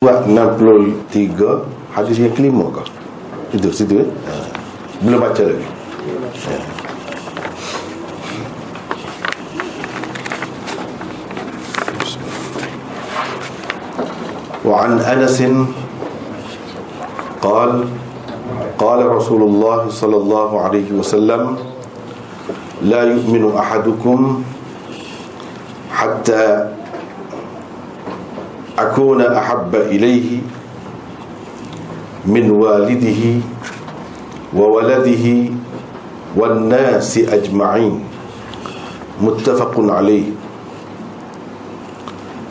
Surat 63 Hadis yang kelima ke? Itu, situ eh? Ha. Belum baca lagi ha. وعن أنس قال قال رسول الله صلى الله عليه وسلم لا يؤمن أحدكم حتى akuna ahabba ilaihi min walidihi wa waladihi wan nasi ajma'in. Muttafaqun alayh.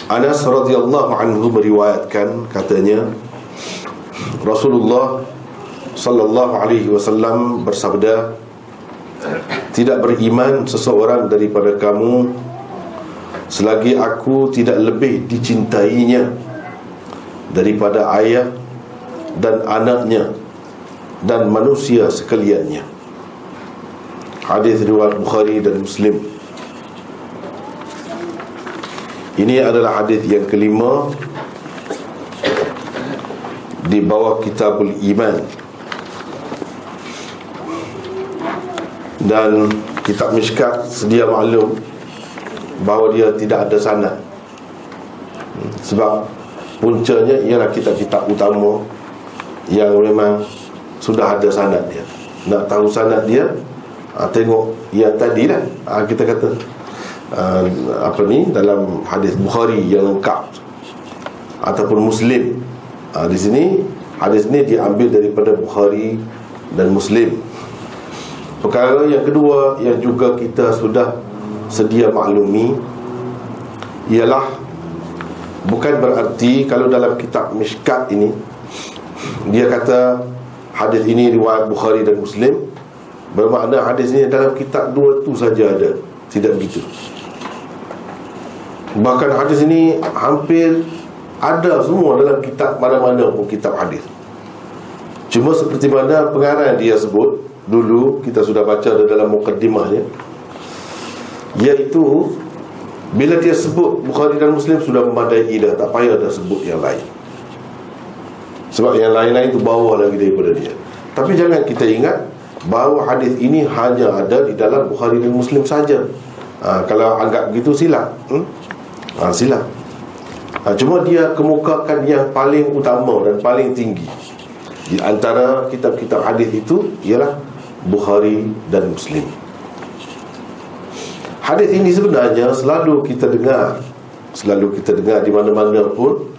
Anas radhiyallahu anhu meriwayatkan katanya Rasulullah sallallahu alaihi wasallam bersabda tidak beriman seseorang daripada kamu selagi aku tidak lebih dicintainya daripada ayah dan anaknya dan manusia sekaliannya. Hadis riwayat Bukhari dan Muslim. Ini adalah hadis yang kelima di bawah Kitabul Iman. Dan kitab Mishkat sedia maklum bahawa dia tidak ada sanad. Sebab puncanya ialah kitab-kitab utama yang memang sudah ada sanad dia. Nak tahu sanad dia, ha, tengok yang tadi lah. Ha, kita kata uh, apa ni dalam hadis Bukhari yang lengkap ataupun Muslim. Uh, di sini hadis ni diambil daripada Bukhari dan Muslim. Perkara yang kedua yang juga kita sudah sedia maklumi ialah bukan berarti kalau dalam kitab Mishkat ini dia kata hadis ini riwayat Bukhari dan Muslim bermakna hadis ini dalam kitab dua tu saja ada tidak begitu Bahkan hadis ini hampir ada semua dalam kitab mana-mana pun kitab hadis. Cuma seperti mana pengarang dia sebut dulu kita sudah baca dalam mukaddimahnya iaitu bila dia sebut Bukhari dan Muslim sudah memadai dah tak payah dah sebut yang lain. Sebab yang lain-lain itu bawah lagi daripada dia. Tapi jangan kita ingat bahawa hadis ini hanya ada di dalam Bukhari dan Muslim saja. Ha, kalau anggap begitu silap. Hmm? ha, silap ha, Cuma dia kemukakan yang paling utama dan paling tinggi Di antara kitab-kitab hadis itu Ialah Bukhari dan Muslim Hadis ini sebenarnya selalu kita dengar. Selalu kita dengar di mana-mana pun.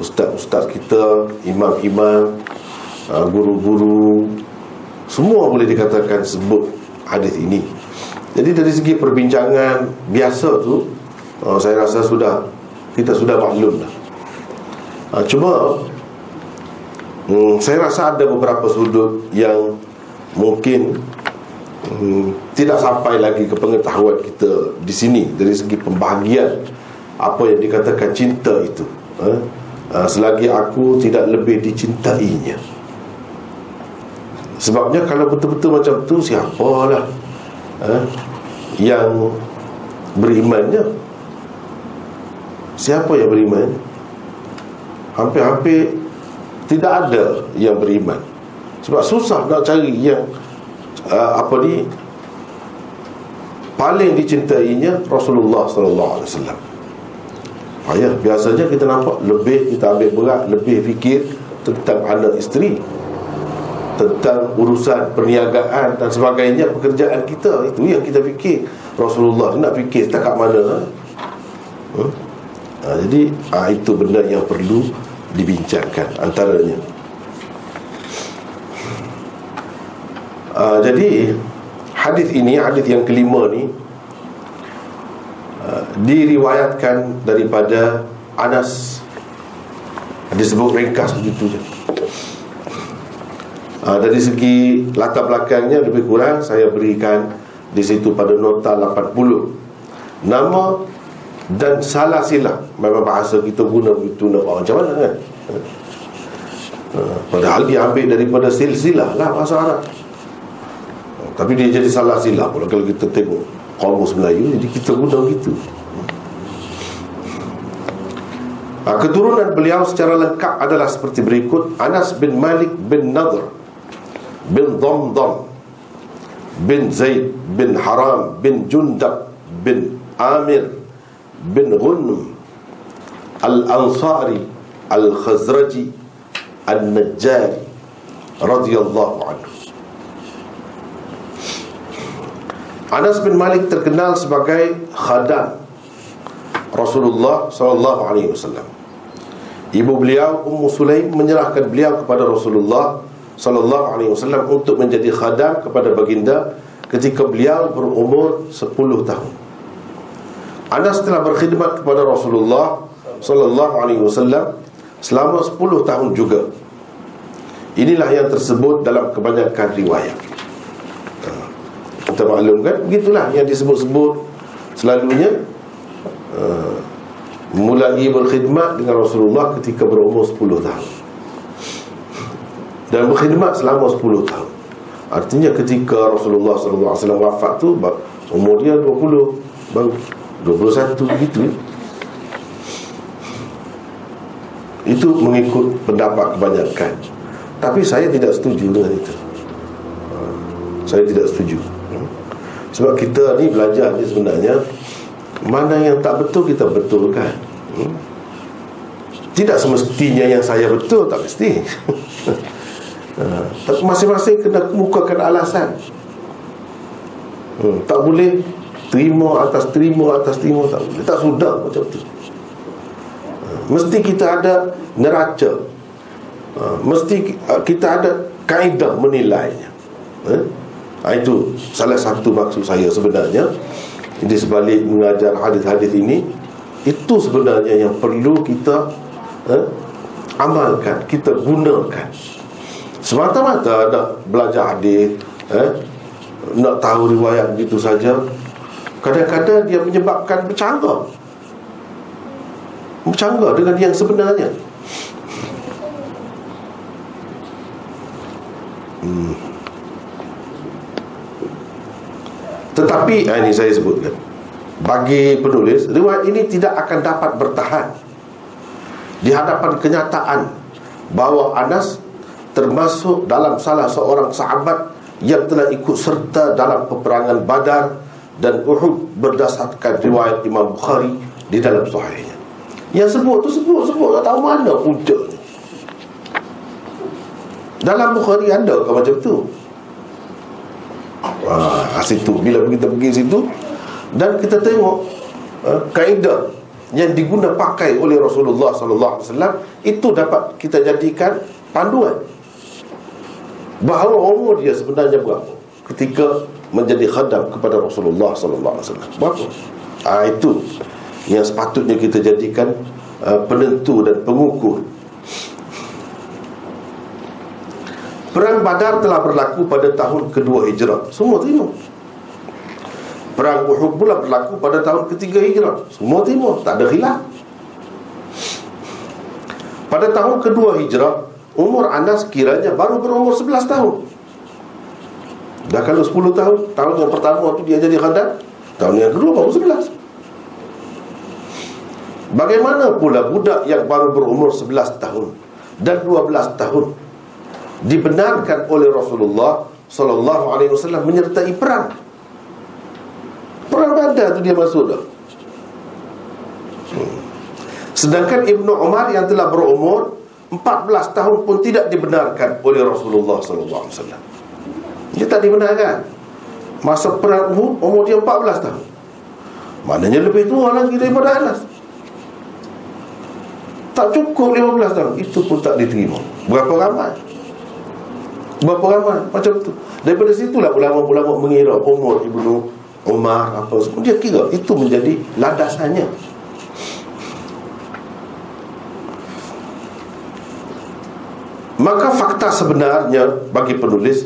Ustaz-ustaz kita, imam-imam ha, Guru-guru Semua boleh dikatakan sebut hadis ini. Jadi dari segi perbincangan biasa tu oh, Saya rasa sudah Kita sudah maklum dah. Ha, Cuma hmm, Saya rasa ada beberapa sudut Yang Mungkin hmm, Tidak sampai lagi ke pengetahuan kita Di sini Dari segi pembahagian Apa yang dikatakan cinta itu ha? Ha, Selagi aku tidak lebih dicintainya Sebabnya kalau betul-betul macam tu Siapalah ha? Yang Berimannya Siapa yang beriman? Hampir-hampir Tidak ada yang beriman Sebab susah nak cari yang uh, Apa ni? Paling dicintainya Rasulullah SAW Ayah, biasanya kita nampak Lebih kita ambil berat Lebih fikir tentang anak isteri Tentang urusan perniagaan Dan sebagainya Pekerjaan kita. Itu yang kita fikir. Rasulullah nak fikir setakat mana? Hmm? ha, Jadi ha, itu benda yang perlu dibincangkan antaranya ha, Jadi hadis ini, hadis yang kelima ni ha, Diriwayatkan daripada Anas. Disebut ringkas begitu je. Ha, Dari segi latar belakangnya lebih kurang Saya berikan di situ pada nota 80 Nama dan salah silap. Memang bahasa kita guna begitu nak macam mana kan? Ha, padahal dia ambil daripada silsilah lah bahasa Arab tapi dia jadi salah silap pula kalau kita tengok kamus Melayu jadi kita guna begitu ha, Keturunan beliau secara lengkap adalah seperti berikut. Anas bin Malik bin Nadr Bin Dhamdham Bin Zaid bin Haram Bin Jundab bin Amir Bin Ghunnum Al-Ansari Al-Khazraji Al-Najjari radhiyallahu anhu Anas bin Malik terkenal sebagai khadam Rasulullah sallallahu alaihi wasallam. Ibu beliau Ummu Sulaim menyerahkan beliau kepada Rasulullah sallallahu alaihi wasallam untuk menjadi khadam kepada baginda ketika beliau berumur 10 tahun. Anas telah berkhidmat kepada Rasulullah sallallahu alaihi wasallam selama 10 tahun juga. Inilah yang tersebut dalam kebanyakan riwayat. Kita maklum kan? Begitulah yang disebut-sebut Selalunya uh, Mulai berkhidmat dengan Rasulullah Ketika berumur 10 tahun. Dan berkhidmat selama 10 tahun. Artinya ketika Rasulullah SAW wafat tu Umur dia 20 Baru 21 begitu Itu mengikut pendapat kebanyakan. Tapi saya tidak setuju dengan itu. Saya tidak setuju. Sebab kita ni belajar ni sebenarnya Mana yang tak betul kita betulkan hmm. Tidak semestinya yang saya betul Tak mesti ha, masing-masing kena kemukakan alasan hmm. Tak boleh Terima atas terima atas terima Tak boleh Tak sudah macam tu Mesti kita ada neraca ha, Mesti ha, kita ada kaedah menilainya ha? Itu salah satu maksud saya sebenarnya. Di sebalik mengajar hadis-hadis ini Itu sebenarnya yang perlu kita ha, Amalkan, kita gunakan. Semata-mata nak belajar hadis ha, Nak tahu riwayat begitu saja Kadang-kadang dia menyebabkan bercanggah Bercanggah dengan yang sebenarnya. Hmm. Tetapi ah, ini saya sebutkan Bagi penulis Riwayat ini tidak akan dapat bertahan. Di hadapan kenyataan Bahawa Anas Termasuk dalam salah seorang sahabat Yang telah ikut serta dalam peperangan Badar Dan Uhud Berdasarkan riwayat Imam Bukhari Di dalam sahihnya. Yang sebut tu sebut-sebut Tak tahu mana puncaknya. Dalam Bukhari ada ke macam tu Ah, situ. Bila kita pergi situ dan kita tengok uh, kaedah yang diguna pakai oleh Rasulullah sallallahu alaihi wasallam itu dapat kita jadikan panduan. Bahawa umur dia sebenarnya berapa? Ketika menjadi khadam kepada Rasulullah sallallahu alaihi wasallam. Berapa? Ah itu yang sepatutnya kita jadikan uh, penentu dan pengukur Perang Badar telah berlaku pada tahun kedua hijrah. Semua terima Perang Uhud pula berlaku pada tahun ketiga hijrah. Semua terima, tak ada khilaf. Pada tahun kedua hijrah Umur Anas kiranya baru berumur 11 tahun. Dah kalau 10 tahun Tahun yang pertama tu dia jadi khadat Tahun yang kedua baru 11 Bagaimana pula budak yang baru berumur 11 tahun Dan 12 tahun dibenarkan oleh Rasulullah sallallahu alaihi wasallam menyertai perang. Perang Badar tu dia masuk dah. Sedangkan Ibnu Umar yang telah berumur 14 tahun pun tidak dibenarkan oleh Rasulullah sallallahu alaihi wasallam. Dia tak dibenarkan. Masa perang Uhud umur dia 14 tahun. Maknanya lebih tua lagi daripada Anas. Tak cukup 15 tahun. Itu pun tak diterima. Berapa ramai? Berapa ramai macam tu. Daripada situlah ulama-ulama mengira Umur Ibnu Umar apa semua. Dia kira itu menjadi landasannya. Maka fakta sebenarnya bagi penulis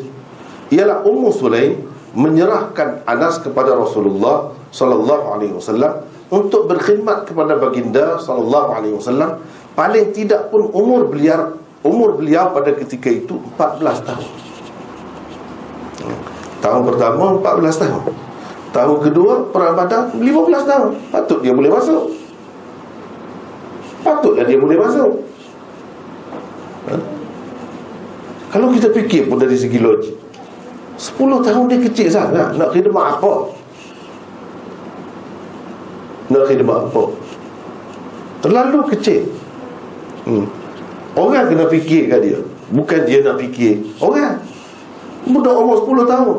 ialah Ummu Sulaim menyerahkan Anas kepada Rasulullah sallallahu alaihi wasallam untuk berkhidmat kepada baginda sallallahu alaihi wasallam. Paling tidak pun umur beliau Umur beliau pada ketika itu 14 tahun. Tahun pertama 14 tahun. Tahun kedua Perang Badar 15 tahun. Patut dia boleh masuk. Sepatutlah dia boleh masuk. Ha? Kalau kita fikir pun dari segi logik 10 tahun dia kecil sangat. Nak khidmat apa? Nak khidmat apa? Terlalu kecil. Hmm. Orang kena fikirkan dia. Bukan dia nak fikir. Orang. Budak umur 10 tahun.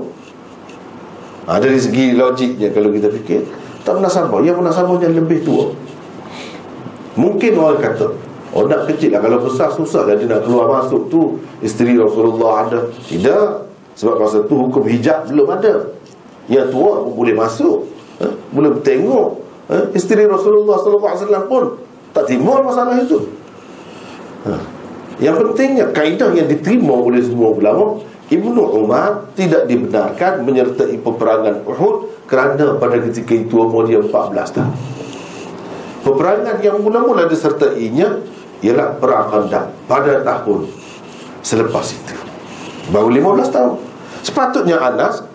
Ha, Dari segi logiknya Kalau kita fikir Tak pernah sabar Yang pernah sabar yang lebih tua. Mungkin orang kata Oh nak kecil lah. Kalau besar susah lah Dia nak keluar masuk. Tu Isteri Rasulullah ada. Tidak. Sebab masa tu hukum hijab belum ada. Yang tua pun boleh masuk. Ha? Boleh tengok. Ha? Isteri Rasulullah SAW pun Tak timbul masalah itu ha? Yang pentingnya Kaedah yang diterima oleh semua ulama Ibnu Umar tidak dibenarkan menyertai peperangan Uhud kerana pada ketika itu umur dia 14 tahun. Peperangan yang mula-mula disertainya ialah perang Khandaq pada tahun selepas itu. Baru 15 tahun. Sepatutnya Anas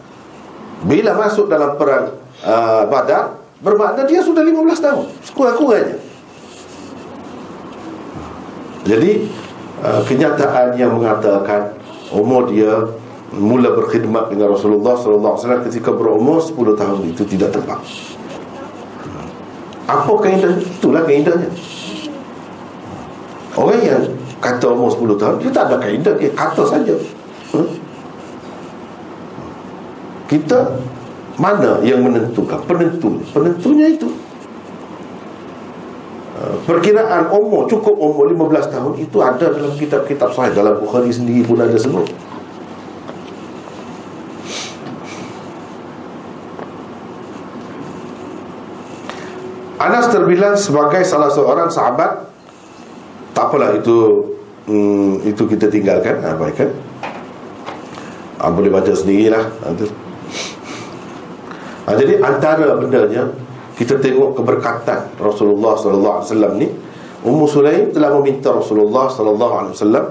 bila masuk dalam perang uh, Badar bermakna dia sudah 15 tahun. Sekurang-kurangnya. Jadi uh, kenyataan yang mengatakan umur dia mula berkhidmat dengan Rasulullah sallallahu alaihi wasallam ketika berumur 10 tahun itu tidak tepat. Apa kaedah itulah kaedahnya. Orang yang kata umur 10 tahun dia tak ada kaedah dia kata saja. Hmm? Kita mana yang menentukan penentu penentunya itu perkiraan umur cukup umur 15 tahun itu ada dalam kitab-kitab sahih. Dalam Bukhari sendiri pun ada sebut Anas terbilang sebagai salah seorang sahabat. Tak apalah itu hmm, itu kita tinggalkan. Apa kan? Ah, boleh baca sendirilah. Ah, ah, jadi antara bendanya kita tengok keberkatan Rasulullah sallallahu alaihi wasallam ni. Ummu Sulaim telah meminta Rasulullah sallallahu alaihi wasallam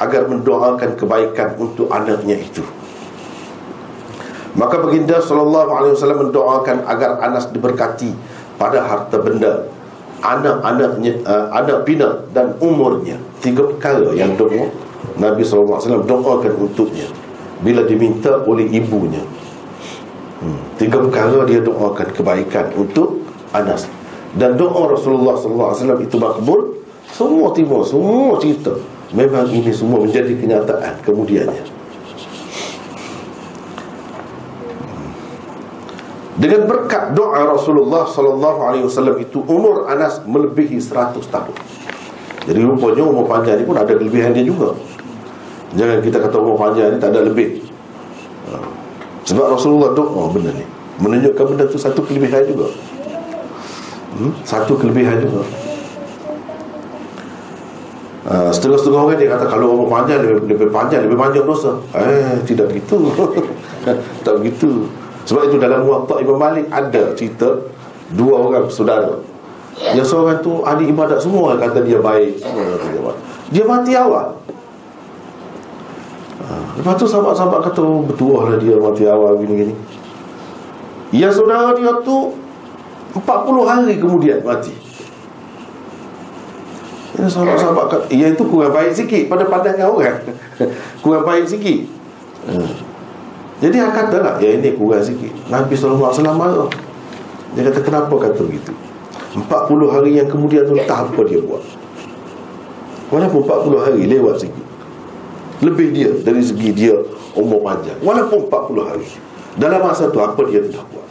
agar mendoakan kebaikan untuk anaknya itu. Maka baginda sallallahu alaihi wasallam mendoakan agar Anas diberkati pada harta benda anak-anaknya uh, anak bina dan umurnya. Tiga perkara yang doa Nabi SAW doakan untuknya bila diminta oleh ibunya hmm. tiga perkara dia doakan kebaikan untuk Anas dan doa Rasulullah SAW itu makbul semua timur semua cerita memang ini semua menjadi kenyataan kemudiannya Dengan berkat doa Rasulullah sallallahu alaihi wasallam itu umur Anas melebihi 100 tahun. Jadi rupanya umur panjang ni pun ada kelebihan dia juga. Jangan kita kata umur panjang ni tak ada lebih. Sebab Rasulullah doa benda ni menunjukkan benda tu satu kelebihan juga. Hmm? Satu kelebihan juga. Uh, setengah-setengah orang dia kata kalau umur panjang lebih, lebih panjang lebih panjang dosa. Eh tidak begitu. tak begitu. Sebab itu dalam Muwatta Imam Malik ada cerita dua orang saudara. Yang seorang tu ahli ibadat semua kata dia baik, semua kata dia baik. Dia mati awal. Ha, lepas tu sahabat-sahabat kata oh, betul lah dia mati awal gini-gini. Yang saudara dia tu 40 hari kemudian mati. Ini sahabat-sahabat kata, ya itu kurang baik sikit pada pandangan orang. kurang baik sikit. Hmm. Jadi dia kata lah Ya ini kurang sikit Nabi SAW marah Dia kata kenapa kata begitu 40 hari yang kemudian tu Tak apa dia buat Walaupun 40 hari lewat sikit Lebih dia dari segi dia Umur panjang. Walaupun 40 hari. Dalam masa tu apa dia tidak buat?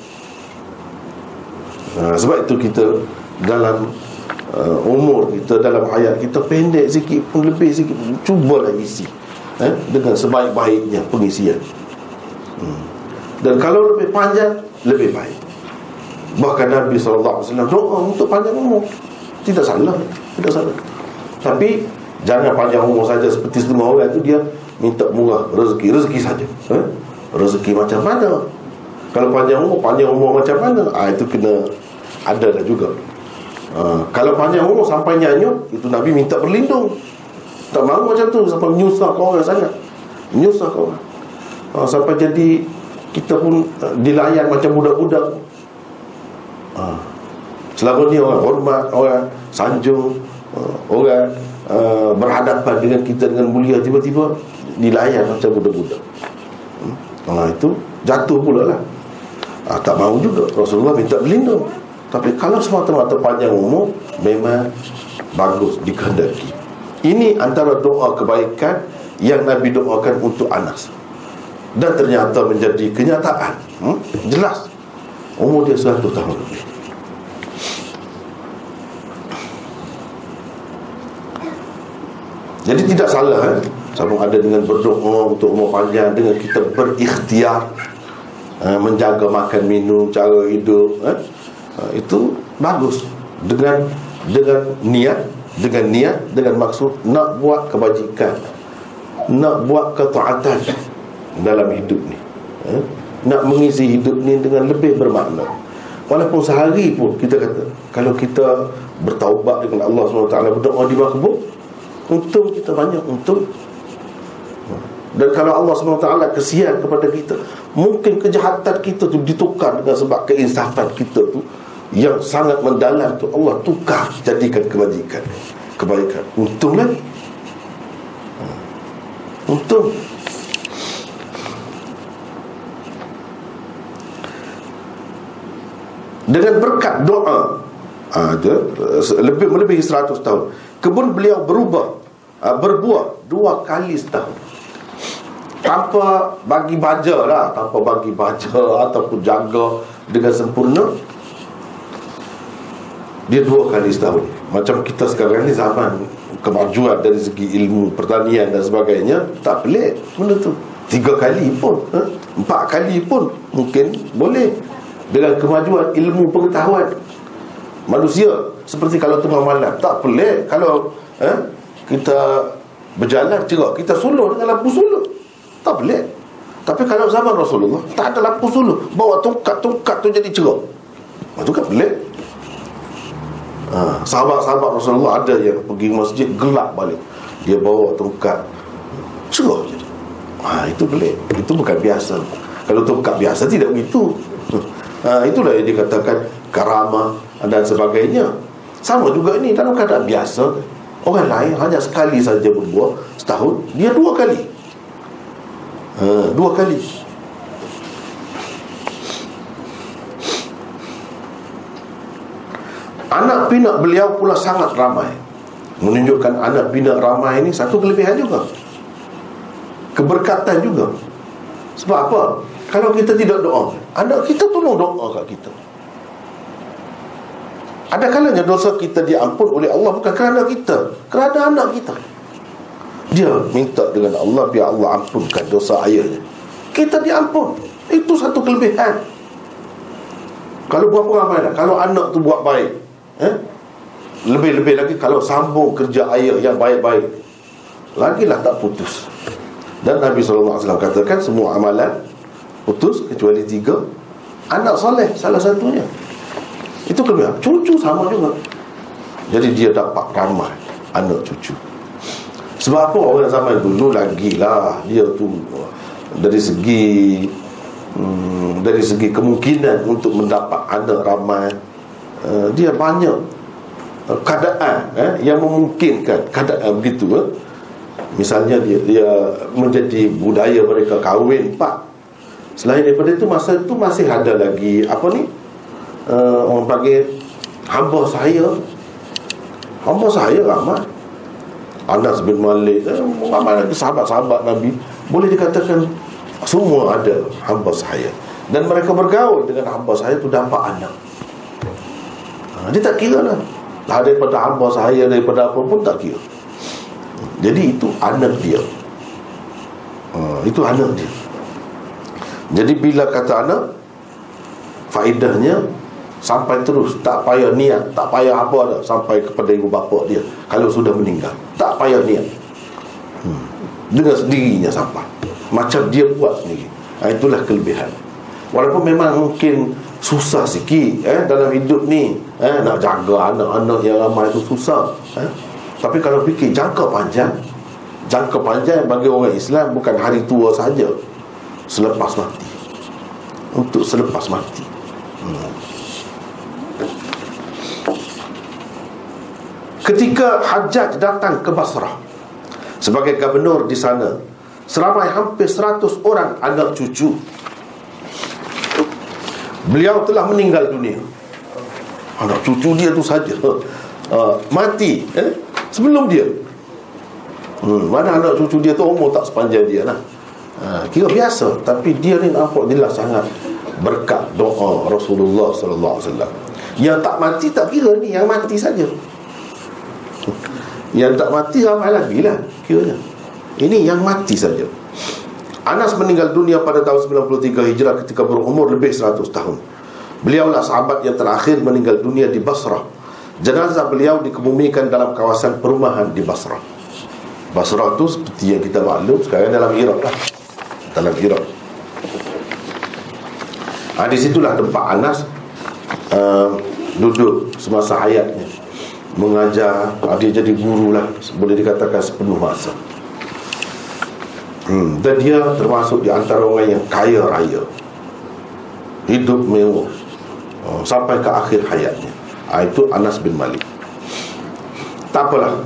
Ha, Sebab itu kita Dalam uh, umur kita Dalam hayat kita pendek sikit pun Lebih sikit Cubalah isi eh, Dengan sebaik-baiknya pengisian. Hmm. Dan kalau lebih panjang Lebih baik. Bahkan Nabi SAW doa untuk panjang umur. Tidak salah Tidak salah. Tapi Jangan panjang umur saja Seperti semua orang itu dia Minta murah rezeki. Rezeki saja. Eh? Rezeki macam mana? Kalau panjang umur Panjang umur macam mana? Ah, Itu kena Ada dah juga. Ah, Kalau panjang umur Sampai nyanyuk Itu Nabi minta berlindung. Tak mahu macam tu Sampai menyusah kau orang sangat. Menyusah kau orang. Ha, Sampai jadi Kita pun uh, dilayan macam budak-budak. Ha. Selama ni orang hormat Orang sanjung uh, orang uh, berhadapan dengan kita dengan mulia tiba-tiba dilayan macam budak-budak. Uh, itu jatuh pula lah. Uh, tak mahu juga. Rasulullah minta berlindung. Tapi kalau semata-mata panjang umur memang bagus dikehendaki. Ini antara doa kebaikan yang Nabi doakan untuk Anas. Dan ternyata menjadi kenyataan. Hmm? jelas. Umur dia 100 tahun. lebih Jadi tidak salah eh? Sama ada dengan berdoa untuk umur panjang Dengan kita berikhtiar eh, Menjaga makan minum Cara hidup eh? eh? Itu bagus Dengan dengan niat Dengan niat Dengan maksud Nak buat kebajikan Nak buat ketaatan Dalam hidup ni eh? Nak mengisi hidup ni Dengan lebih bermakna Walaupun sehari pun kita kata Kalau kita bertaubat dengan Allah SWT Berdoa di makbul Untung kita banyak untung Dan kalau Allah SWT kesian kepada kita Mungkin kejahatan kita tu ditukar Dengan sebab keinsafan kita tu Yang sangat mendalam tu Allah tukar jadikan kebajikan Kebaikan. Untung lagi. Untung. Dengan berkat doa ada lebih melebihi 100 tahun. Kebun beliau berubah uh, berbuah dua kali setahun. Tanpa bagi baja lah tanpa bagi baja ataupun jaga dengan sempurna dia dua kali setahun. Macam kita sekarang ni zaman kemajuan dari segi ilmu pertanian dan sebagainya tak pelik benda tu. Tiga kali pun ha? empat kali pun mungkin boleh. Dengan kemajuan ilmu pengetahuan manusia seperti kalau tengah malam tak pelik. Kalau eh, kita berjalan cerah kita suluh dengan lampu suluh. Tak boleh. Tapi kalau zaman Rasulullah tak ada lampu suluh. Bawa tungkat-tungkat tu jadi cerah itu kan boleh. Ha, sahabat-sahabat Rasulullah ada yang pergi masjid gelap balik. Dia bawa tungkat cerah jadi ha, itu boleh. Itu bukan biasa. Kalau tungkat biasa tidak begitu. Ha, itulah yang dikatakan karamah dan sebagainya. Sama juga ini dalam keadaan biasa Orang lain hanya sekali saja berbuah Setahun. Dia dua kali. Ha, Dua kali. Anak pinak beliau pula sangat ramai. Menunjukkan anak pinak ramai ini Satu kelebihan juga. Keberkatan juga. Sebab apa? Kalau kita tidak doa Anak kita tolong doa kat kita ada kalanya dosa kita diampun oleh Allah bukan kerana kita, kerana anak kita. Dia minta dengan Allah biar Allah ampunkan dosa ayahnya. Kita diampun. Itu satu kelebihan. Kalau berapa ramai dah? Kalau anak tu buat baik, eh? Lebih-lebih lagi kalau sambung kerja ayah yang baik-baik. Lagilah tak putus. Dan Nabi SAW katakan semua amalan putus kecuali tiga. Anak soleh salah satunya. Itu kelebihan Cucu sama juga. Jadi dia dapat ramai Anak cucu. Sebab apa orang zaman dulu lagi lah. Dia tu Dari segi hmm, Dari segi kemungkinan Untuk mendapat anak ramai uh, Dia banyak uh, Keadaan eh, Yang memungkinkan Keadaan begitu eh. Misalnya dia, dia Menjadi budaya mereka Kahwin empat Selain daripada itu Masa itu masih ada lagi Apa ni uh, orang panggil hamba saya hamba saya ramai. Anas bin Malik eh, ramai lagi sahabat-sahabat Nabi. Boleh dikatakan semua ada hamba saya dan mereka bergaul dengan hamba saya tu dapat anak. Ha, dia tak kira lah. Lah daripada hamba saya daripada apa pun tak kira. Jadi itu anak dia. Ha, itu anak dia. Jadi bila kata anak faedahnya Sampai terus Tak payah niat Tak payah apa dah Sampai kepada ibu bapa dia. Kalau sudah meninggal Tak payah niat. Hmm. Dengan sendirinya sampai. Macam dia buat sendiri. Ha, Itulah kelebihan. Walaupun memang mungkin Susah sikit eh, Dalam hidup ni eh, Nak jaga anak-anak yang ramai itu susah eh. Tapi kalau fikir jangka panjang Jangka panjang bagi orang Islam Bukan hari tua saja Selepas mati. Untuk selepas mati Ketika Hajjaj datang ke Basrah Sebagai gubernur di sana Seramai hampir 100 orang anak cucu. Beliau telah meninggal dunia. Anak cucu dia tu saja. Uh, Mati eh? Sebelum dia. Hmm, Mana anak cucu dia tu? Umur tak sepanjang dia lah. Uh, Kira biasa. Tapi dia ni nampak jelas sangat Berkat doa Rasulullah SAW Yang tak mati tak kira ni Yang mati saja Yang tak mati ramai lagi lah Kiranya Ini yang mati saja Anas meninggal dunia pada tahun 93 Hijrah ketika berumur lebih 100 tahun. Beliaulah sahabat yang terakhir meninggal dunia di Basrah. Jenazah beliau dikebumikan dalam kawasan perumahan di Basrah. Basrah tu seperti yang kita maklum sekarang dalam Iraq lah. Dalam Iraq. Ha, di situlah tempat Anas uh, duduk semasa hayatnya mengajar ha, dia jadi guru lah. Boleh dikatakan sepenuh masa. Hmm. Dan dia termasuk di antara orang yang kaya raya. Hidup mewah. Oh, Sampai ke akhir hayatnya. Ha, Itu Anas bin Malik. Tak apalah.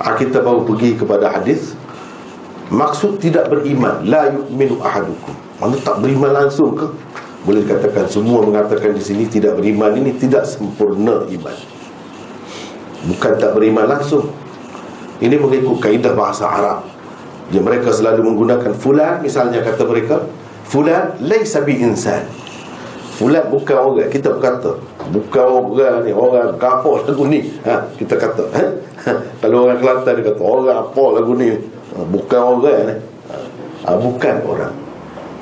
Ha, Kita baru pergi kepada hadis. Maksud tidak beriman. La yu'minu ahadukum. Mana tak beriman langsung ke? Boleh dikatakan semua mengatakan di sini Tidak beriman ini tidak sempurna iman Bukan tak beriman langsung Ini mengikut kaedah bahasa Arab dia mereka selalu menggunakan fulan misalnya kata mereka fulan laisa bi insan. Fulan bukan orang kita berkata bukan orang ni orang apa lagu ni. Ha kita kata ha? kalau orang Kelantan dia kata orang apa lagu ni. Ha, bukan orang ni. Ha, bukan orang.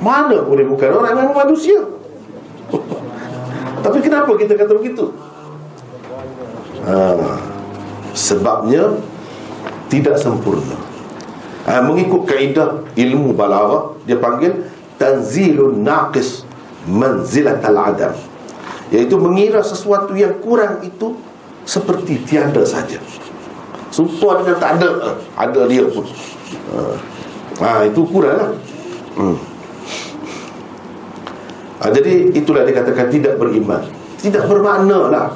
Mana boleh bukan orang memang manusia. Tapi kenapa kita kata begitu? Ha, sebabnya tidak sempurna. Ha, mengikut kaedah ilmu balarah dia panggil tanzilun naqis manzilat al-adam. Iaitu mengira sesuatu yang kurang itu seperti tiada saja. Sumpah dengan tak ada eh, ada dia pun. Ha, ha itu kurang lah. Hmm. ha, jadi itulah dikatakan tidak beriman. Tidak bermakna lah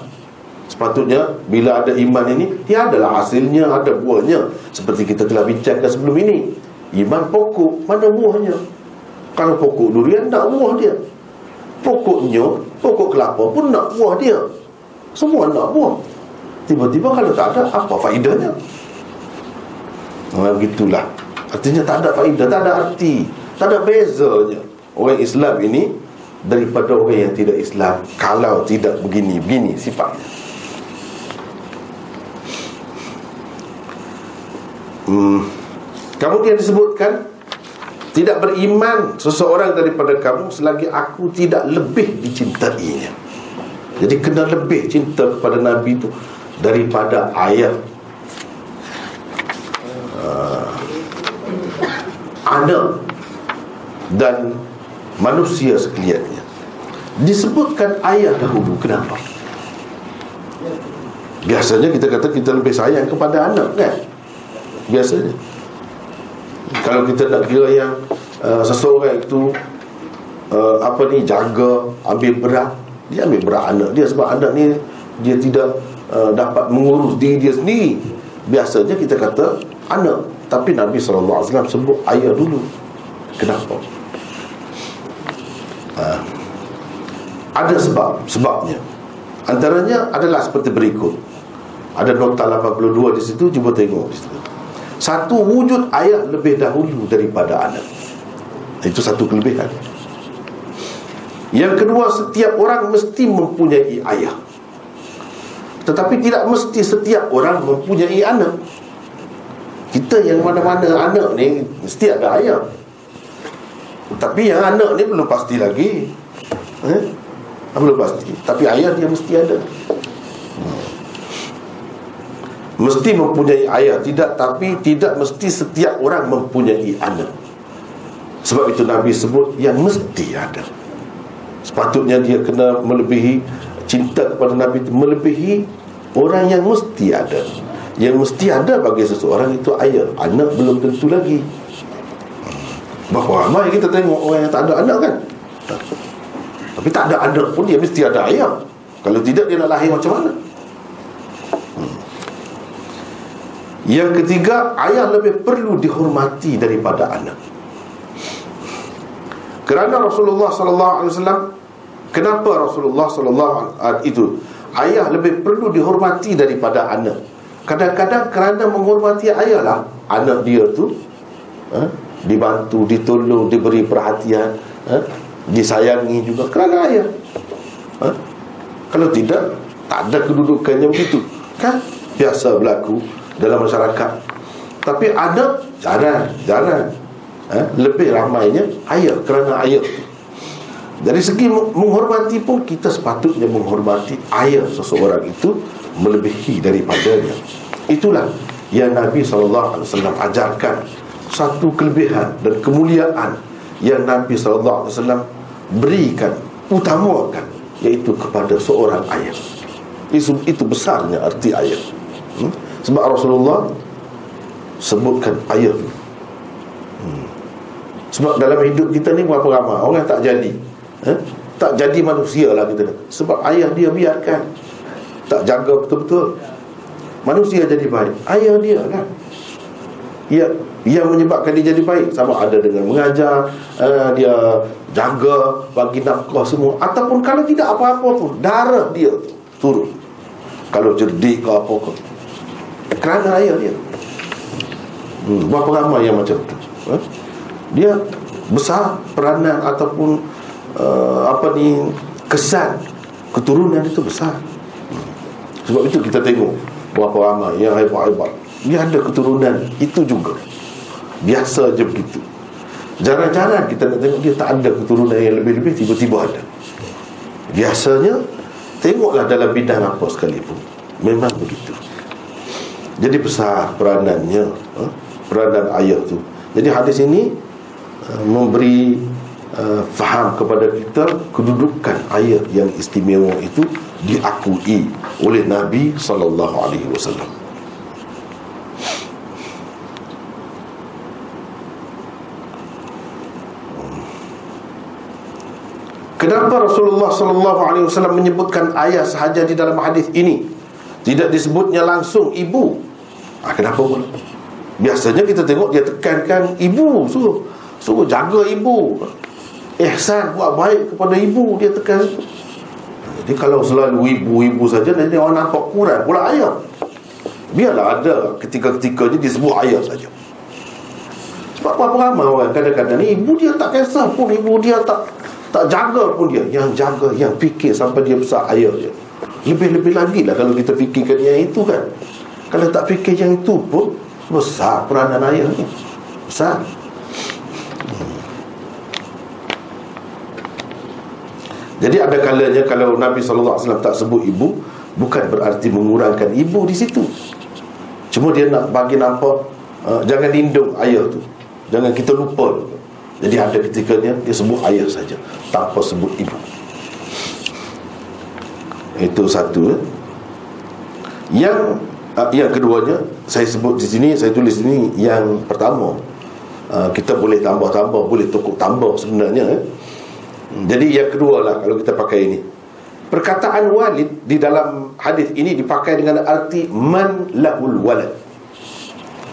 Sepatutnya bila ada iman ini Dia adalah hasilnya, ada buahnya. Seperti kita telah bincangkan sebelum ini. Iman pokok, mana buahnya? Kalau pokok durian, nak buah dia. Pokoknya, pokok kelapa pun nak buah dia. Semua nak buah. Tiba-tiba kalau tak ada, apa faedahnya? Nah, begitulah. Artinya tak ada faedah, tak ada arti. Tak ada bezanya. Orang Islam ini Daripada orang yang tidak Islam Kalau tidak begini, begini sifatnya hmm. Kemudian disebutkan Tidak beriman seseorang daripada kamu Selagi aku tidak lebih dicintainya. Jadi kena lebih cinta kepada Nabi itu Daripada ayah. Uh, Anak Dan manusia sekaliannya. Disebutkan ayah dahulu Kenapa? Biasanya kita kata kita lebih sayang kepada anak kan biasanya. Kalau kita nak kira yang uh, seseorang itu uh, apa ni jaga ambil berat dia ambil berat anak dia sebab anak ni dia tidak uh, dapat mengurus diri dia sendiri. Biasanya kita kata anak. Tapi Nabi SAW sebut ayah dulu. Kenapa? Uh, ada sebab sebabnya. Antaranya adalah seperti berikut. Ada nota 82 di situ cuba tengok di situ satu wujud ayah lebih dahulu daripada anak Itu satu kelebihan. Yang kedua Setiap orang mesti mempunyai ayah Tetapi tidak mesti setiap orang mempunyai anak. Kita yang mana-mana anak ni Mesti ada ayah Tapi yang anak ni belum pasti lagi. Eh? Belum pasti. Tapi ayah dia mesti ada Mesti mempunyai ayah Tidak Tapi tidak mesti setiap orang mempunyai anak Sebab itu Nabi sebut Yang mesti ada. Sepatutnya dia kena melebihi Cinta kepada Nabi itu Melebihi orang yang mesti ada. Yang mesti ada bagi seseorang itu ayah Anak belum tentu lagi. Bahawa ramai kita tengok orang yang tak ada anak kan? Tapi tak ada anak pun dia mesti ada ayah Kalau tidak dia nak lahir macam mana Yang ketiga Ayah lebih perlu dihormati daripada anak. Kerana Rasulullah SAW Kenapa Rasulullah SAW itu Ayah lebih perlu dihormati daripada anak? Kadang-kadang kerana menghormati ayah lah Anak dia tu ha, Dibantu, ditolong, diberi perhatian ha, Disayangi juga kerana ayah. Ha? Kalau tidak Tak ada kedudukannya begitu. Kan? Biasa berlaku dalam masyarakat Tapi anak Jarang, jarang ha? Lebih ramainya ayah Kerana ayah dari segi menghormati pun kita sepatutnya menghormati ayah seseorang itu melebihi daripadanya. Itulah yang Nabi SAW ajarkan satu kelebihan dan kemuliaan yang Nabi SAW berikan, utamakan iaitu kepada seorang ayah. Itu, itu besarnya arti ayah. Hmm? Sebab Rasulullah sebutkan ayah. Hmm. Sebab dalam hidup kita ni berapa ramai orang tak jadi. Eh? Tak jadi manusia lah kita Sebab ayah dia biarkan. Tak jaga betul-betul. Manusia jadi baik. Ayah dia kan? Ya, yang menyebabkan dia jadi baik sama ada dengan mengajar uh, dia jaga bagi nafkah semua. Ataupun kalau tidak apa-apa pun darah dia turun. Kalau cerdik ke apa ke kerana ayah dia. Hmm, berapa ramai yang macam tu? Eh? dia besar peranan ataupun uh, apa ni kesan keturunan itu besar. Sebab itu kita tengok berapa ramai yang hebat-hebat. Dia ada keturunan itu juga. Biasa je begitu. Jarang-jarang kita nak tengok dia tak ada keturunan yang lebih-lebih tiba-tiba ada. Biasanya tengoklah dalam bidang apa sekalipun. Memang begitu jadi besar peranannya eh, peranan ayah tu jadi hadis ini uh, memberi uh, faham kepada kita kedudukan ayat yang istimewa itu diakui oleh Nabi wasallam. Kenapa Rasulullah sallallahu alaihi wasallam menyebutkan ayah sahaja di dalam hadis ini? Tidak disebutnya langsung ibu. Ah, kenapa pula? Biasanya kita tengok dia tekankan ibu suruh suruh jaga ibu. Ihsan buat baik kepada ibu dia tekan. Jadi kalau selalu ibu-ibu saja nanti orang nampak kurang pula ayah. Biarlah ada ketika-ketikanya disebut ayah saja. Sebab apa ramai orang kadang-kadang ni ibu dia tak kisah pun ibu dia tak tak jaga pun dia. Yang jaga yang fikir sampai dia besar ayah dia lebih-lebih lagi lah kalau kita fikirkan yang itu kan. Kalau tak fikir yang itu pun besar peranan ayah ni. Besar. Jadi ada kalanya kalau Nabi SAW tak sebut ibu Bukan berarti mengurangkan ibu di situ. Cuma dia nak bagi nampak uh, Jangan lindung ayah tu. Jangan kita lupa. Jadi ada ketikanya dia sebut ayah saja Tanpa sebut ibu Itu satu. Yang uh, Yang keduanya Saya sebut di sini Saya tulis di sini Yang pertama. Uh, Kita boleh tambah-tambah Boleh tukuk tambah sebenarnya eh. Jadi yang kedua lah kalau kita pakai ini. Perkataan walid di dalam hadis ini dipakai dengan arti Man lahul walad.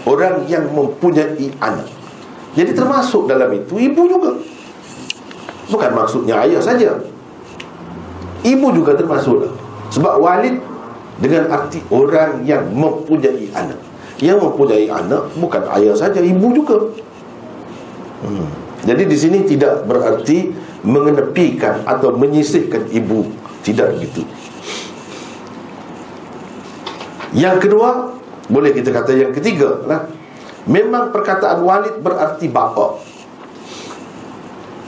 Orang yang mempunyai anak. Jadi termasuk dalam itu ibu juga. Bukan maksudnya ayah saja Ibu juga termasuk. Sebab walid dengan arti orang yang mempunyai anak Yang mempunyai anak bukan ayah saja, ibu juga hmm. Jadi di sini tidak berarti mengenepikan atau menyisihkan ibu tidak begitu yang kedua boleh kita kata yang ketiga lah. memang perkataan walid berarti bapa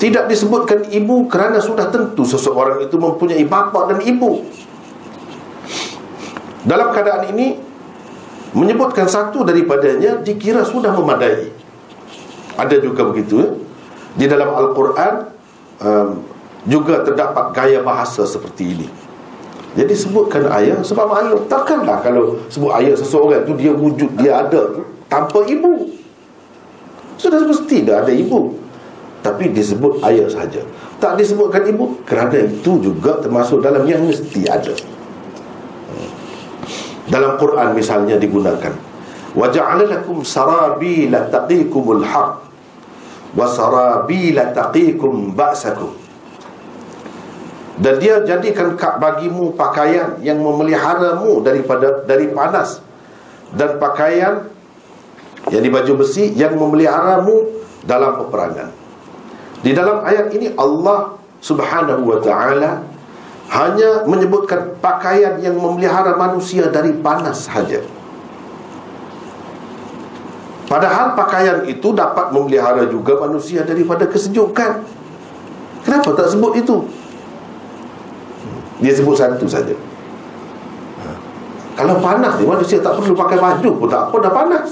tidak disebutkan ibu kerana sudah tentu seseorang itu mempunyai bapa dan ibu dalam keadaan ini menyebutkan satu daripadanya dikira sudah memadai ada juga begitu ya? di dalam Al-Quran um, juga terdapat gaya bahasa seperti ini. Jadi sebutkan ayah sebab maklum takkanlah kalau sebut ayah seseorang tu dia wujud dia ada tanpa ibu. Sudah mesti dah ada ibu. Tapi disebut ayah saja. Tak disebutkan ibu kerana itu juga termasuk dalam yang mesti ada. Dalam Quran misalnya digunakan wa ja'ala lakum sarabila taqikumul haq wa sarabila taqikum ba'sakum dan dia jadikan bagimu pakaian yang memeliharamu daripada dari panas dan pakaian yang di baju besi yang memeliharamu dalam peperangan di dalam ayat ini Allah Subhanahu wa taala hanya menyebutkan pakaian yang memelihara manusia dari panas saja Padahal pakaian itu dapat memelihara juga manusia daripada kesejukan. Kenapa tak sebut itu? Dia sebut satu saja. Ha. Kalau panas ni manusia tak perlu pakai baju pun tak apa dah panas.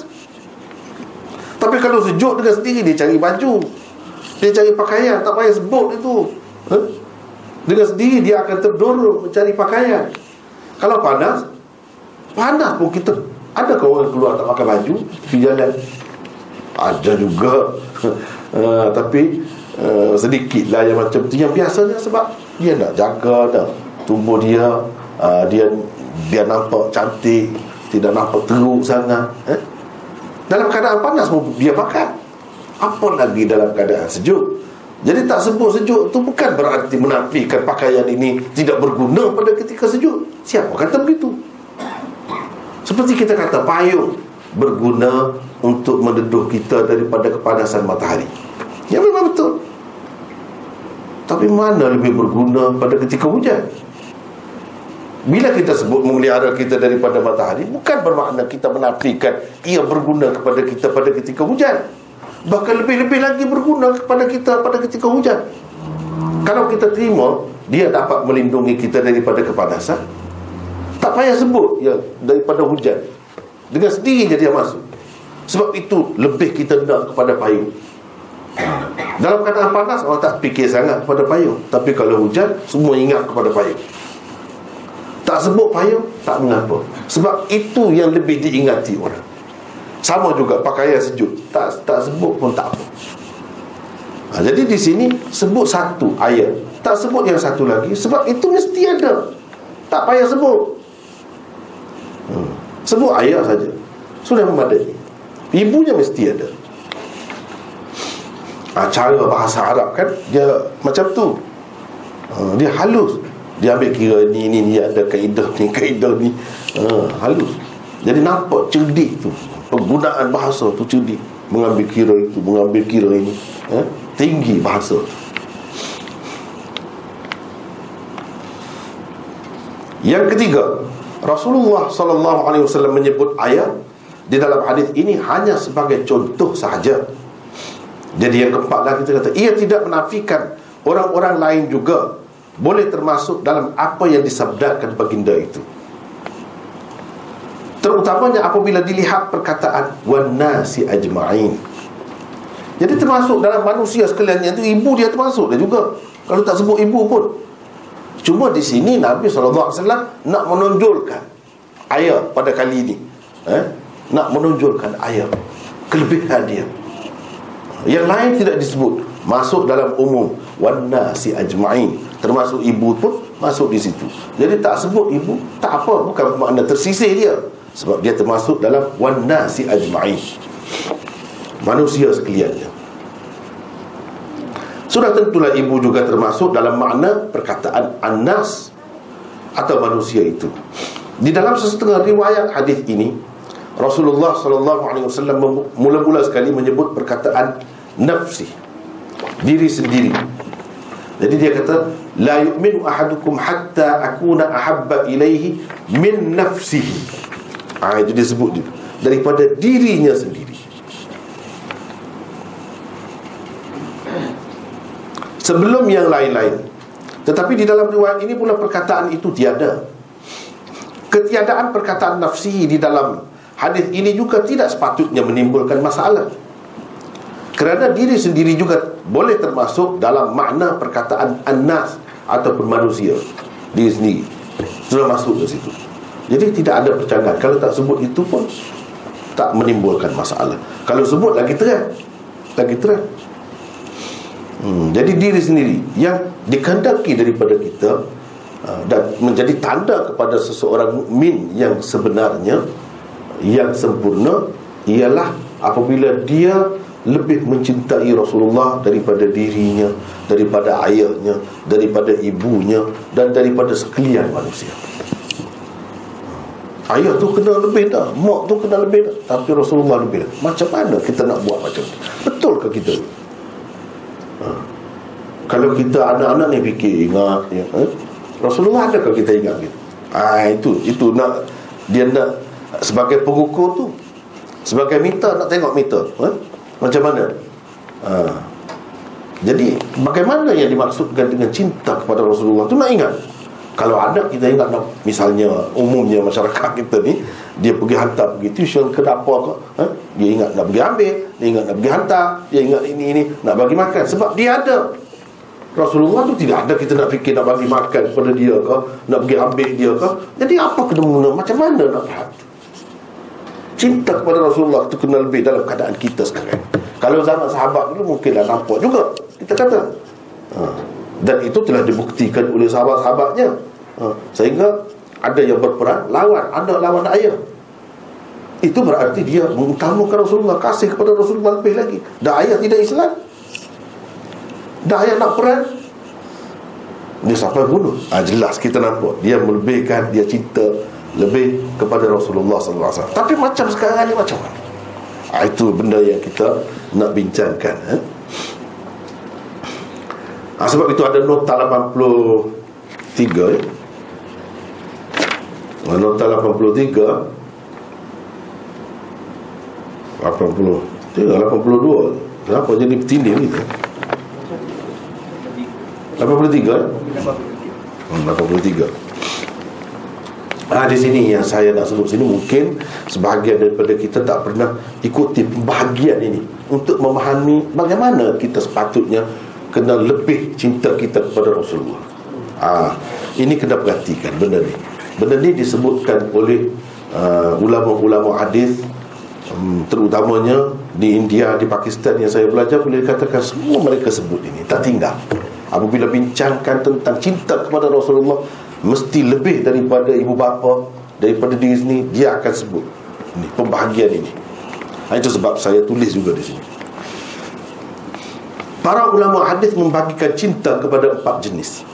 Tapi kalau sejuk dengan sendiri dia cari baju. Dia cari pakaian tak payah sebut itu. Ha? Dengan sendiri dia akan terdorong mencari pakaian. Kalau panas panas pun kita ada kau orang keluar tak pakai baju Di jalan Ada juga uh, Tapi uh, Sedikit lah yang macam tu Yang biasanya sebab Dia nak jaga dah Tubuh dia uh, Dia dia nampak cantik Tidak nampak teruk sangat eh? Dalam keadaan panas pun Dia pakai Apa lagi dalam keadaan sejuk jadi tak sebut sejuk tu bukan berarti menafikan pakaian ini tidak berguna pada ketika sejuk. Siapa kata begitu? Seperti kita kata payung berguna untuk mendeduh kita daripada kepanasan matahari. Ya memang betul. Tapi mana lebih berguna pada ketika hujan? Bila kita sebut memelihara kita daripada matahari Bukan bermakna kita menafikan Ia berguna kepada kita pada ketika hujan Bahkan lebih-lebih lagi berguna kepada kita pada ketika hujan. Kalau kita terima Dia dapat melindungi kita daripada kepanasan. Tak payah sebut ya, Daripada hujan. Dengan sendirinya dia masuk. Sebab itu lebih kita nak kepada payung. Dalam keadaan panas Orang tak fikir sangat kepada payung. Tapi kalau hujan Semua ingat kepada payung. Tak sebut payung Tak mengapa. Sebab itu yang lebih diingati orang Sama juga pakaian sejuk. Tak tak sebut pun tak apa. Ha, Jadi di sini Sebut satu ayat. Tak sebut yang satu lagi Sebab itu mesti ada. Tak payah sebut. Hmm. Sebut ayah saja. Sudah memadai. Ibunya mesti ada. Ha, Cara bahasa Arab kan Dia macam tu. Ha, Dia halus. Dia ambil kira ni ni ni Ada kaedah ni kaedah ni. Ha, Halus. Jadi nampak cerdik tu Penggunaan bahasa tu cerdik Mengambil kira itu Mengambil kira ini ha? Tinggi bahasa Yang ketiga Rasulullah sallallahu alaihi wasallam menyebut ayat di dalam hadis ini hanya sebagai contoh sahaja. Jadi yang keempat lagi kita kata ia tidak menafikan orang-orang lain juga boleh termasuk dalam apa yang disabdakan baginda itu. Terutamanya apabila dilihat perkataan wan nasi ajma'in. Jadi termasuk dalam manusia sekalian itu ibu dia termasuk dia juga. Kalau tak sebut ibu pun Cuma di sini Nabi SAW nak menonjolkan ayat pada kali ini. Eh? Nak menonjolkan ayat. Kelebihan dia. Yang lain tidak disebut. Masuk dalam umum. Wana si ajma'in. Termasuk ibu pun masuk di situ. Jadi tak sebut ibu, tak apa. Bukan makna tersisih dia. Sebab dia termasuk dalam wana si ajma'in. Manusia sekaliannya. Sudah tentulah ibu juga termasuk dalam makna perkataan anas atau manusia itu. Di dalam sesetengah riwayat hadis ini, Rasulullah sallallahu alaihi wasallam mula-mula sekali menyebut perkataan nafsi, diri sendiri. Jadi dia kata, la yu'minu ahadukum hatta akuna ahabba ilaihi min nafsihi. Ah itu disebut daripada dirinya sendiri. sebelum yang lain-lain. Tetapi di dalam riwayat ini pula perkataan itu tiada. Ketiadaan perkataan nafsi di dalam hadis ini juga tidak sepatutnya menimbulkan masalah. Kerana diri sendiri juga boleh termasuk dalam makna perkataan an-nas ataupun manusia. Diri sendiri. Sudah masuk ke situ jadi tidak ada percanggahan kalau tak sebut itu pun tak menimbulkan masalah. Kalau sebut lagi terang. Lagi terang. Hmm, jadi diri sendiri yang dikandaki daripada kita uh, dan menjadi tanda kepada seseorang mukmin yang sebenarnya yang sempurna ialah apabila dia lebih mencintai Rasulullah daripada dirinya, daripada ayahnya, daripada ibunya dan daripada sekalian manusia. Ayah tu kena lebih dah, mak tu kena lebih dah, tapi Rasulullah lebih dah. Macam mana kita nak buat macam tu? Betul ke kita? Ha. Kalau kita anak-anak ni fikir ingat ya, eh? Rasulullah adakah kita ingat gitu? Ah itu itu nak dia nak sebagai pengukur tu sebagai meter nak tengok meter eh? macam mana ha. jadi bagaimana yang dimaksudkan dengan cinta kepada Rasulullah tu nak ingat kalau anak kita ingat nak, misalnya umumnya masyarakat kita ni dia pergi hantar pergi tuition ke dapur ke ha? dia ingat nak pergi ambil dia ingat nak pergi hantar dia ingat ini ini nak bagi makan sebab dia ada Rasulullah tu tidak ada kita nak fikir nak bagi makan kepada dia ke nak pergi ambil dia ke jadi apa kena mengena macam mana nak faham cinta kepada Rasulullah itu kena lebih dalam keadaan kita sekarang kalau zaman sahabat dulu mungkinlah nampak juga kita kata ha. Dan itu telah dibuktikan oleh sahabat-sahabatnya. Ha. sehingga ada yang berperan lawan. Anak lawan ayah itu berarti dia mengutamakan Rasulullah kasih kepada Rasulullah lebih lagi. Dan ayah tidak Islam. Dan ayah nak peran. Dia sampai bunuh. Ha, jelas kita nampak. Dia melebihkan dia cinta lebih kepada Rasulullah SAW tapi macam sekarang ni macam mana? Ha, itu benda yang kita nak bincangkan eh? Ha, sebab itu ada nota 83 eh? nota 83 80 82 Kenapa jadi petindih ni 83 eh? 83 Ah di sini yang saya nak sebut sini mungkin sebahagian daripada kita tak pernah ikuti pembahagian ini untuk memahami bagaimana kita sepatutnya kena lebih cinta kita kepada Rasulullah. Ah ini kena perhatikan benda ni. Benda ni disebutkan oleh uh, ulama-ulama hadis um, terutamanya di India, di Pakistan yang saya belajar boleh dikatakan semua mereka sebut ini tak tinggal. Apabila bincangkan tentang cinta kepada Rasulullah mesti lebih daripada ibu bapa daripada diri sendiri dia akan sebut ini pembahagian ini ha, itu sebab saya tulis juga di sini para ulama hadis membagikan cinta kepada empat jenis.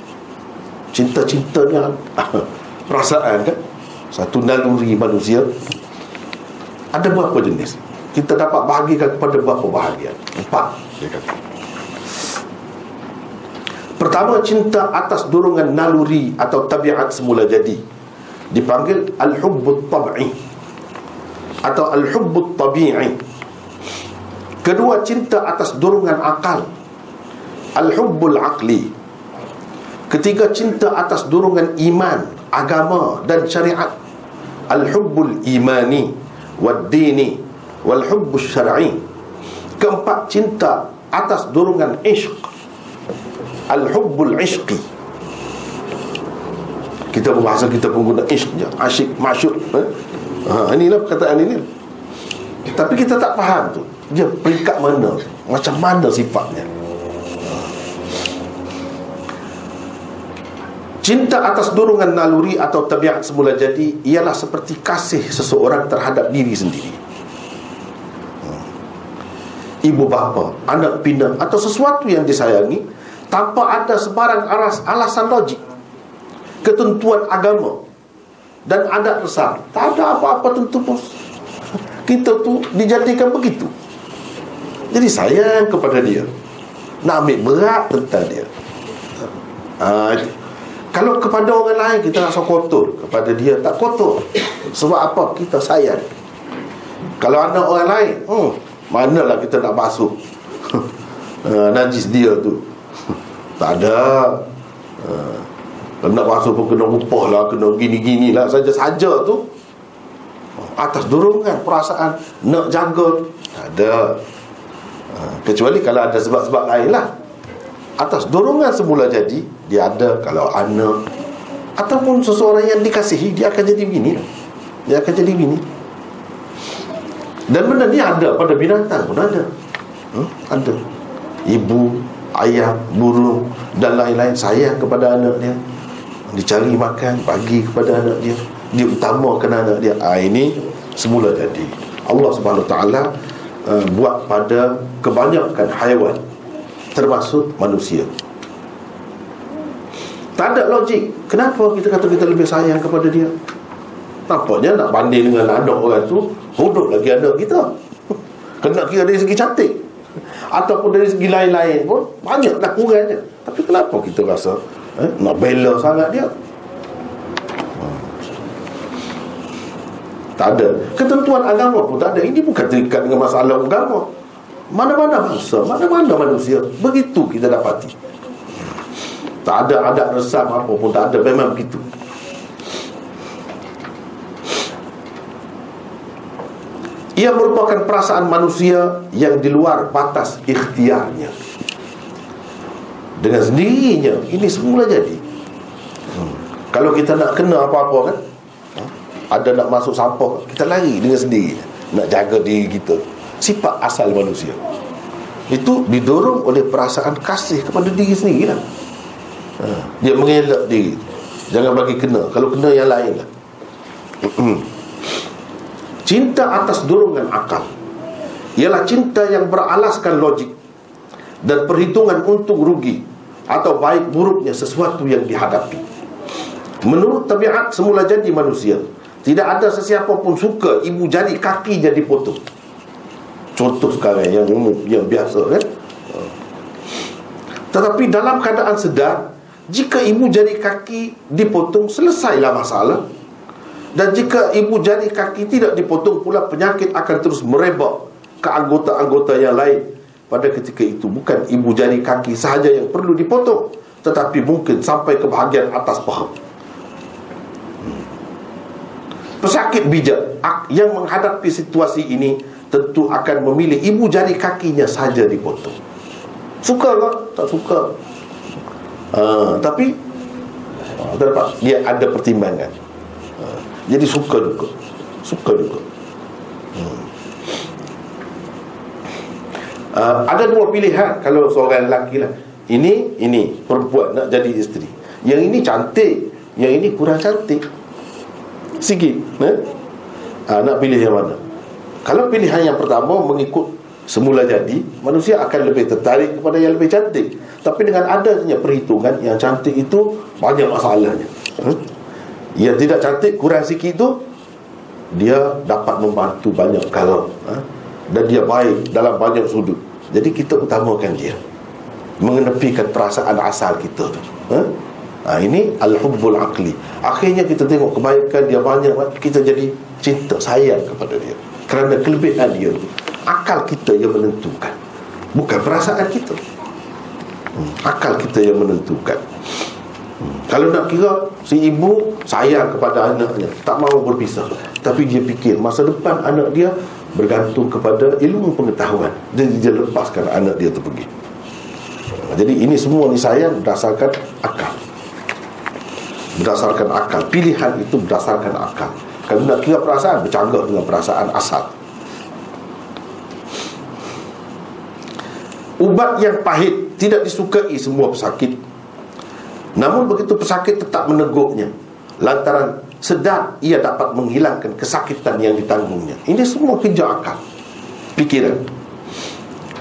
Cinta-cintanya perasaan kan? Satu naluri manusia. Ada berapa jenis? Kita dapat bahagikan kepada berapa bahagian? Empat Pertama cinta atas dorongan naluri atau tabiat semula jadi. Dipanggil al-hubbut tab'i atau al-hubbut tabi'i. Kedua cinta atas dorongan akal al-hubbul aqli. Ketiga cinta atas dorongan iman, agama dan syariat. Al-hubbul imani wad-dini wal-hubbus syar'i. Keempat cinta atas dorongan ishq. Al-hubbul ishqi. Kita berbahasa kita pun guna ishq je. Asyik, masyuk eh? ha, Inilah perkataan ini. Tapi kita tak faham tu. Dia peringkat mana? Macam mana sifatnya Cinta atas dorongan naluri atau tabiat semula jadi Ialah seperti kasih seseorang terhadap diri sendiri. Ibu bapa, anak pinang Atau sesuatu yang disayangi tanpa ada sebarang alasan logik ketentuan agama dan adat besar. Tak ada apa-apa tentu pun kita tu dijadikan begitu. Jadi sayang kepada dia. Nak ambil berat tentang dia. Ha, kalau kepada orang lain kita rasa kotor kepada dia tak kotor. Sebab apa? Kita sayang. Kalau anak orang lain hmm, manalah kita nak basuh. Ha, najis dia tu. Tak ada. Uh, Nak basuh pun kena upah lah Kena gini-gini lah Saja-saja tu. Atas dorongan perasaan Nak jaga Tak ada. Uh, Kecuali kalau ada sebab-sebab lain lah. Atas dorongan semula jadi Dia ada kalau anak Ataupun seseorang yang dikasihi Dia akan jadi begini Dia akan jadi begini Dan benda ni ada pada binatang pun ada. Hmm? Ada. Ibu ayam, burung dan lain-lain. Sayang kepada anak dia. Dicari makan bagi kepada anak dia. Dia utamakan anak dia. Ha, ini semula jadi. Allah Subhanahu Taala uh, buat pada kebanyakan haiwan termasuk manusia tak ada logik. Kenapa kita kata kita lebih sayang kepada dia? Nampaknya nak banding dengan anak orang tu bodoh lagi anak kita. Kena kira dari segi cantik. Ataupun dari segi lain-lain pun banyaklah kurangnya. Tapi kenapa kita rasa eh, nak bela sangat dia? Tak ada. Ketentuan agama pun tak ada. Ini bukan terikat dengan masalah agama. Mana-mana bangsa Mana-mana manusia Begitu kita dapati Tak ada adat resam apa pun Tak ada. Memang begitu. Ia merupakan perasaan manusia Yang di luar batas ikhtiarnya. Dengan sendirinya Ini semula jadi. Hmm. Kalau kita nak kena apa-apa kan ada nak masuk sampah kita lari dengan sendiri. Nak jaga diri kita. Sifat asal manusia. Itu didorong oleh perasaan kasih kepada diri sendiri lah. Ha. dia mengelak diri jangan bagi kena kalau kena yang lain lah cinta atas dorongan akal ialah cinta yang beralaskan logik dan perhitungan untung rugi atau baik buruknya sesuatu yang dihadapi menurut tabiat semula jadi manusia tidak ada sesiapa pun suka ibu jari kaki jadi potong. Contoh sekarang yang yang biasa kan. Tetapi dalam keadaan sedar, jika ibu jari kaki dipotong, selesailah masalah. Dan jika ibu jari kaki tidak dipotong pula, penyakit akan terus merebak ke anggota-anggota yang lain. Pada ketika itu, bukan ibu jari kaki sahaja yang perlu dipotong. Tetapi mungkin sampai ke bahagian atas paha pesakit bijak yang menghadapi situasi ini tentu akan memilih ibu jari kakinya saja dipotong suka ke? tak suka uh, tapi uh, dia ada pertimbangan. Uh, jadi suka juga suka juga hmm. uh, ada dua pilihan kalau seorang lelaki lah. Ini ini. Perempuan nak jadi isteri. Yang ini cantik. Yang ini kurang cantik. Sikit eh? ha, nak pilih yang mana? Kalau pilihan yang pertama mengikut semula jadi manusia akan lebih tertarik kepada yang lebih cantik. Tapi dengan adanya perhitungan yang cantik itu banyak masalahnya. Hmm? yang tidak cantik kurang sikit itu dia dapat membantu banyak kalau ha? dan dia baik dalam banyak sudut. Jadi kita utamakan dia. Mengenepikan perasaan asal kita tu ha? ha, Ini Al-Hubbul Aqli. Akhirnya kita tengok kebaikan dia banyak Kita jadi cinta, sayang kepada dia. Kerana kelebihan dia Akal kita yang menentukan. Bukan perasaan kita. Hmm, Akal kita yang menentukan. Hmm, Kalau nak kira Si ibu sayang kepada anaknya Tak mahu berpisah. Tapi dia fikir Masa depan anak dia Bergantung kepada ilmu pengetahuan. Jadi dia lepaskan anak dia tu pergi. Jadi ini semua ni sayang berdasarkan akal. Berdasarkan akal. Pilihan itu berdasarkan akal. Kalau nak kira perasaan bercanggah dengan perasaan asal ubat yang pahit tidak disukai semua pesakit. Namun begitu pesakit tetap meneguknya. Lantaran sedar ia dapat menghilangkan kesakitan yang ditanggungnya. Ini semua kerja akal. Pikiran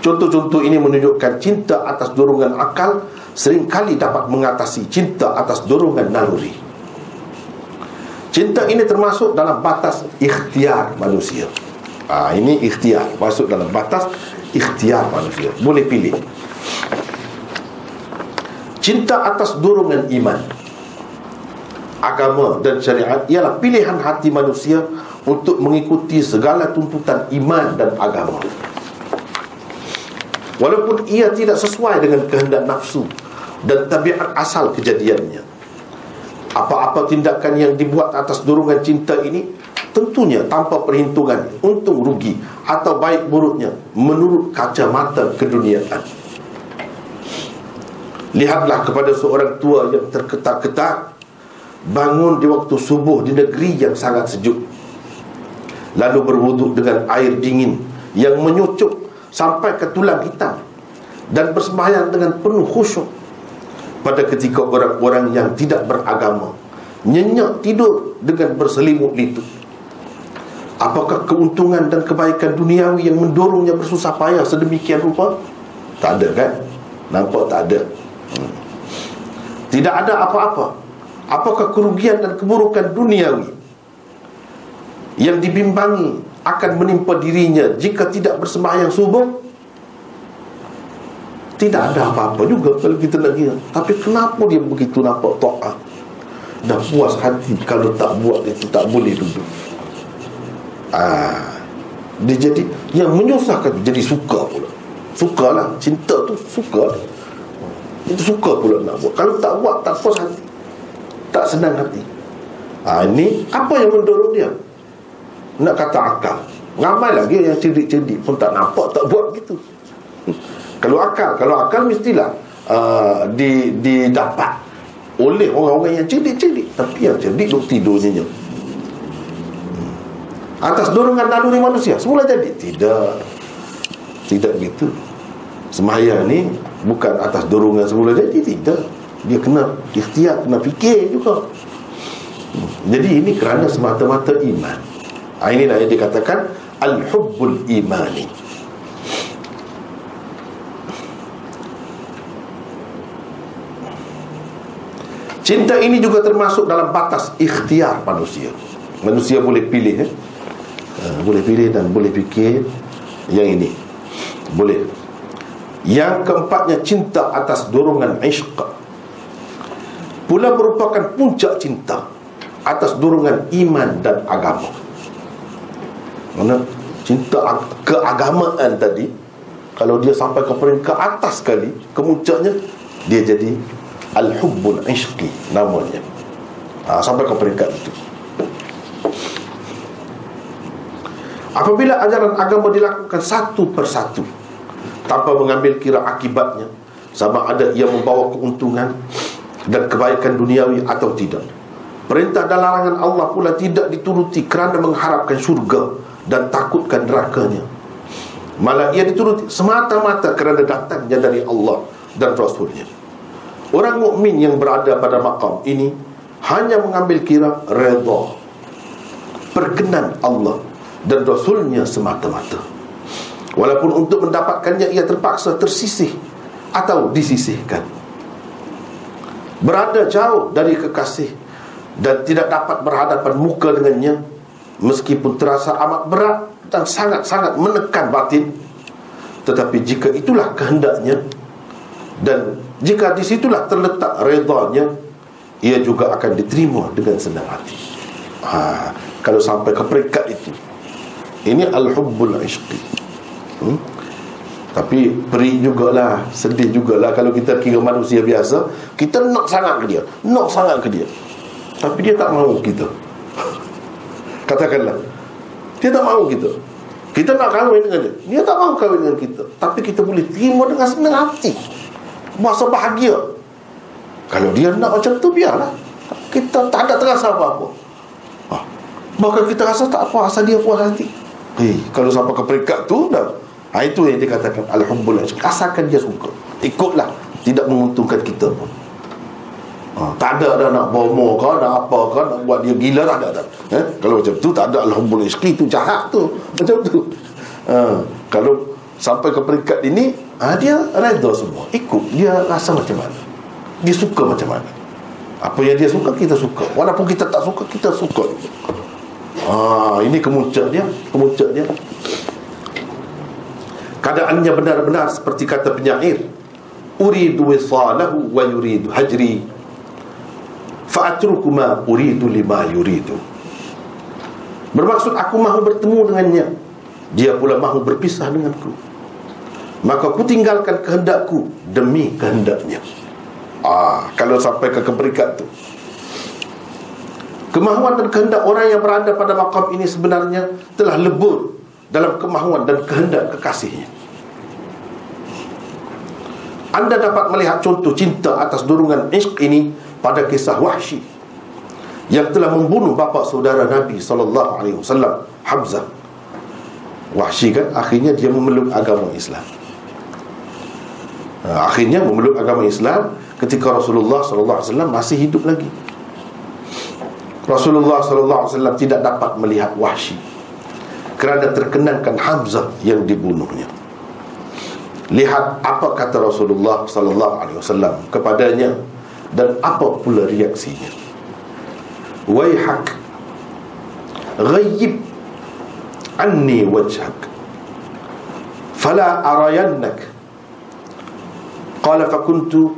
contoh-contoh ini menunjukkan cinta atas dorongan akal seringkali dapat mengatasi cinta atas dorongan naluri. Cinta ini termasuk dalam batas ikhtiar manusia. Ha, ini ikhtiar. Masuk dalam batas ikhtiar manusia. Boleh pilih. Cinta atas dorongan iman agama dan syariat ialah pilihan hati manusia untuk mengikuti segala tuntutan iman dan agama. Walaupun ia tidak sesuai dengan kehendak nafsu dan tabiat asal kejadiannya. Apa-apa tindakan yang dibuat atas dorongan cinta ini tentunya tanpa perhitungan untung rugi atau baik buruknya menurut kacamata keduniaan. Lihatlah kepada seorang tua yang terketar-ketar bangun di waktu subuh di negeri yang sangat sejuk. Lalu berwuduk dengan air dingin yang menyucuk sampai ke tulang hitam dan bersembahyang dengan penuh khusyuk pada ketika orang-orang yang tidak beragama nyenyak tidur dengan berselimut itu Apakah keuntungan dan kebaikan duniawi yang mendorongnya bersusah payah sedemikian rupa? Tak ada kan? Nampak tak ada. Hmm. Tidak ada apa-apa. Apakah kerugian dan keburukan duniawi yang dibimbangi akan menimpa dirinya jika tidak bersembahyang subuh? Tidak ada apa-apa juga kalau kita nak kira. Tapi kenapa dia begitu nampak ta'ah? Dah puas hati kalau tak buat itu tak boleh duduk. Ah, dia jadi yang menyusahkan jadi suka pula. Sukalah. Cinta tu suka. Itu suka pula nak buat. Kalau tak buat tak puas hati. Tak senang hati. Ah, ini apa yang mendorong dia? Nak kata akal. Ramai lagi yang cerdik-cerdik pun tak nampak tak buat gitu kalau akal kalau akal mestilah uh, di didapat oleh orang-orang yang cerdik-cerdik. Tapi yang cerdik duk tidurnya atas dorongan naluri manusia semula jadi. Tidak. Tidak begitu. Semaya ni bukan atas dorongan semula jadi tidak. Dia kena ikhtiar kena fikir juga. Jadi ini kerana semata-mata iman. Ha, inilah yang dikatakan al-hubbul imani Cinta ini juga termasuk dalam batas ikhtiar manusia. Manusia boleh pilih eh? uh, boleh pilih dan boleh fikir yang ini. Boleh. Yang keempatnya cinta atas dorongan ishq. Pula merupakan puncak cinta atas dorongan iman dan agama. Mana? Cinta keagamaan tadi kalau dia sampai ke peringkat atas sekali kemuncaknya dia jadi al-hubbul ishqi namanya. Ha, sampai ke peringkat itu. Apabila ajaran agama dilakukan satu persatu Tanpa mengambil kira akibatnya Sama ada ia membawa keuntungan Dan kebaikan duniawi atau tidak. Perintah dan larangan Allah pula tidak dituruti Kerana mengharapkan syurga Dan takutkan nerakanya. Malah ia dituruti semata-mata Kerana datangnya dari Allah dan Rasulnya Orang mukmin yang berada pada makam ini Hanya mengambil kira redha Perkenan Allah dan Rasulnya semata-mata. Walaupun untuk mendapatkannya ia terpaksa tersisih Atau disisihkan. Berada jauh dari kekasih Dan tidak dapat berhadapan muka dengannya Meskipun terasa amat berat Dan sangat-sangat menekan batin Tetapi jika itulah kehendaknya Dan jika disitulah terletak redanya Ia juga akan diterima dengan senang hati. Ha, Kalau sampai ke peringkat itu. Ini al-hubbul ishqi. Hmm? Tapi perih jugalah Sedih jugalah Kalau kita kira manusia biasa Kita nak sangat ke dia Nak sangat ke dia. Tapi dia tak mahu kita. Katakanlah Dia tak mahu kita. Kita nak kahwin dengan dia Dia tak mahu kahwin dengan kita. Tapi kita boleh terima dengan senang hati Masa bahagia Kalau dia nak macam tu biarlah Kita tak ada terasa apa-apa ha. Maka kita rasa tak apa Asal dia puas hati Eh, kalau sampai ke peringkat tu dah. Ha, itu yang dikatakan alhamdulillah. Asalkan dia suka. Ikutlah. Tidak menguntungkan kita pun. Ha, tak ada dah nak bomo kau nak apa kau nak buat dia gila tak ada, ada. Eh? Kalau macam tu tak ada alhamdulillah rezeki tu jahat tu. Macam tu. Ha, kalau sampai ke peringkat ini, ha, dia redha semua. Ikut dia rasa macam mana. Dia suka macam mana. Apa yang dia suka kita suka. Walaupun kita tak suka kita suka. Ah, ini kemuncak dia, kemuncak dia. Keadaannya benar-benar seperti kata penyair. Uridu wisalahu wa yuridu hajri. Fa'atruku ma uridu lima yuridu. Bermaksud aku mahu bertemu dengannya. Dia pula mahu berpisah denganku. Maka ku tinggalkan kehendakku demi kehendaknya. Ah, kalau sampai ke keberikat tu. Kemahuan dan kehendak orang yang berada pada makam ini sebenarnya telah lebur dalam kemahuan dan kehendak kekasihnya. Anda dapat melihat contoh cinta atas dorongan ishq ini pada kisah Wahsy yang telah membunuh bapa saudara Nabi wasallam Hamzah. Wahsy kan akhirnya dia memeluk agama Islam. Akhirnya memeluk agama Islam ketika Rasulullah wasallam masih hidup lagi. Rasulullah wasallam tidak dapat melihat Wahsy. kerana terkenangkan Hamzah yang dibunuhnya lihat apa kata Rasulullah wasallam kepadanya dan apa pula reaksinya waihak ghayyib anni wajhak fala arayannak qala fakuntu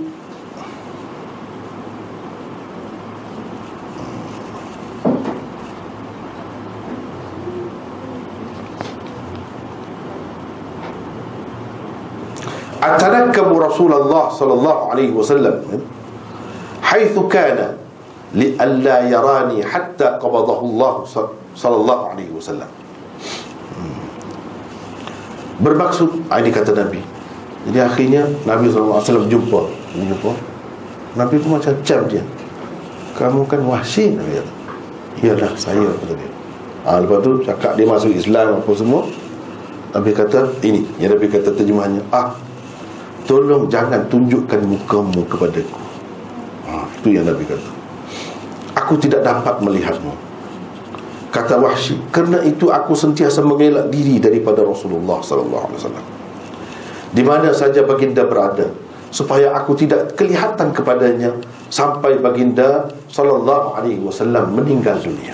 أتنكب رسول الله صلى الله عليه وسلم حيث كان لئلا يراني حتى قبضه الله صلى الله عليه وسلم. ini kata Nabi. Jadi akhirnya Nabi SAW jumpa. Jumpa. Nabi tu macam jam dia. Kamu kan wahsi Nabi kata. Iyalah saya kata dia. Ha, lepas tu cakap dia masuk Islam apa semua Nabi kata ini. Yang Nabi kata terjemahannya ah Tolong jangan tunjukkan mukamu kepadaku. Ha, Itu yang Nabi kata. Aku tidak dapat melihatmu Kata Wahsy Kerana itu aku sentiasa mengelak diri Daripada Rasulullah SAW Di mana saja baginda berada Supaya aku tidak kelihatan kepadanya Sampai baginda Sallallahu alaihi wasallam meninggal dunia.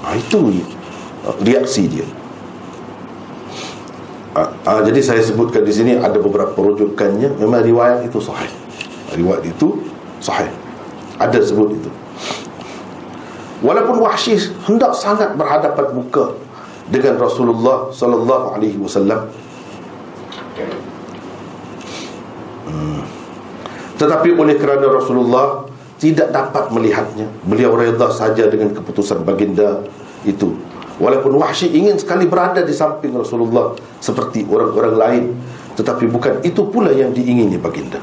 Ha, Itu reaksi dia. Ha, jadi saya sebutkan di sini ada beberapa rujukannya. Memang riwayat itu sahih. Riwayat itu sahih. Ada sebut itu. Walaupun Wahsy hendak sangat berhadapan muka dengan Rasulullah sallallahu alaihi wasallam hmm. tetapi oleh kerana Rasulullah tidak dapat melihatnya beliau redha saja dengan keputusan baginda itu. Walaupun Wahsy ingin sekali berada di samping Rasulullah Seperti orang-orang lain Tetapi bukan itu pula yang diingini baginda.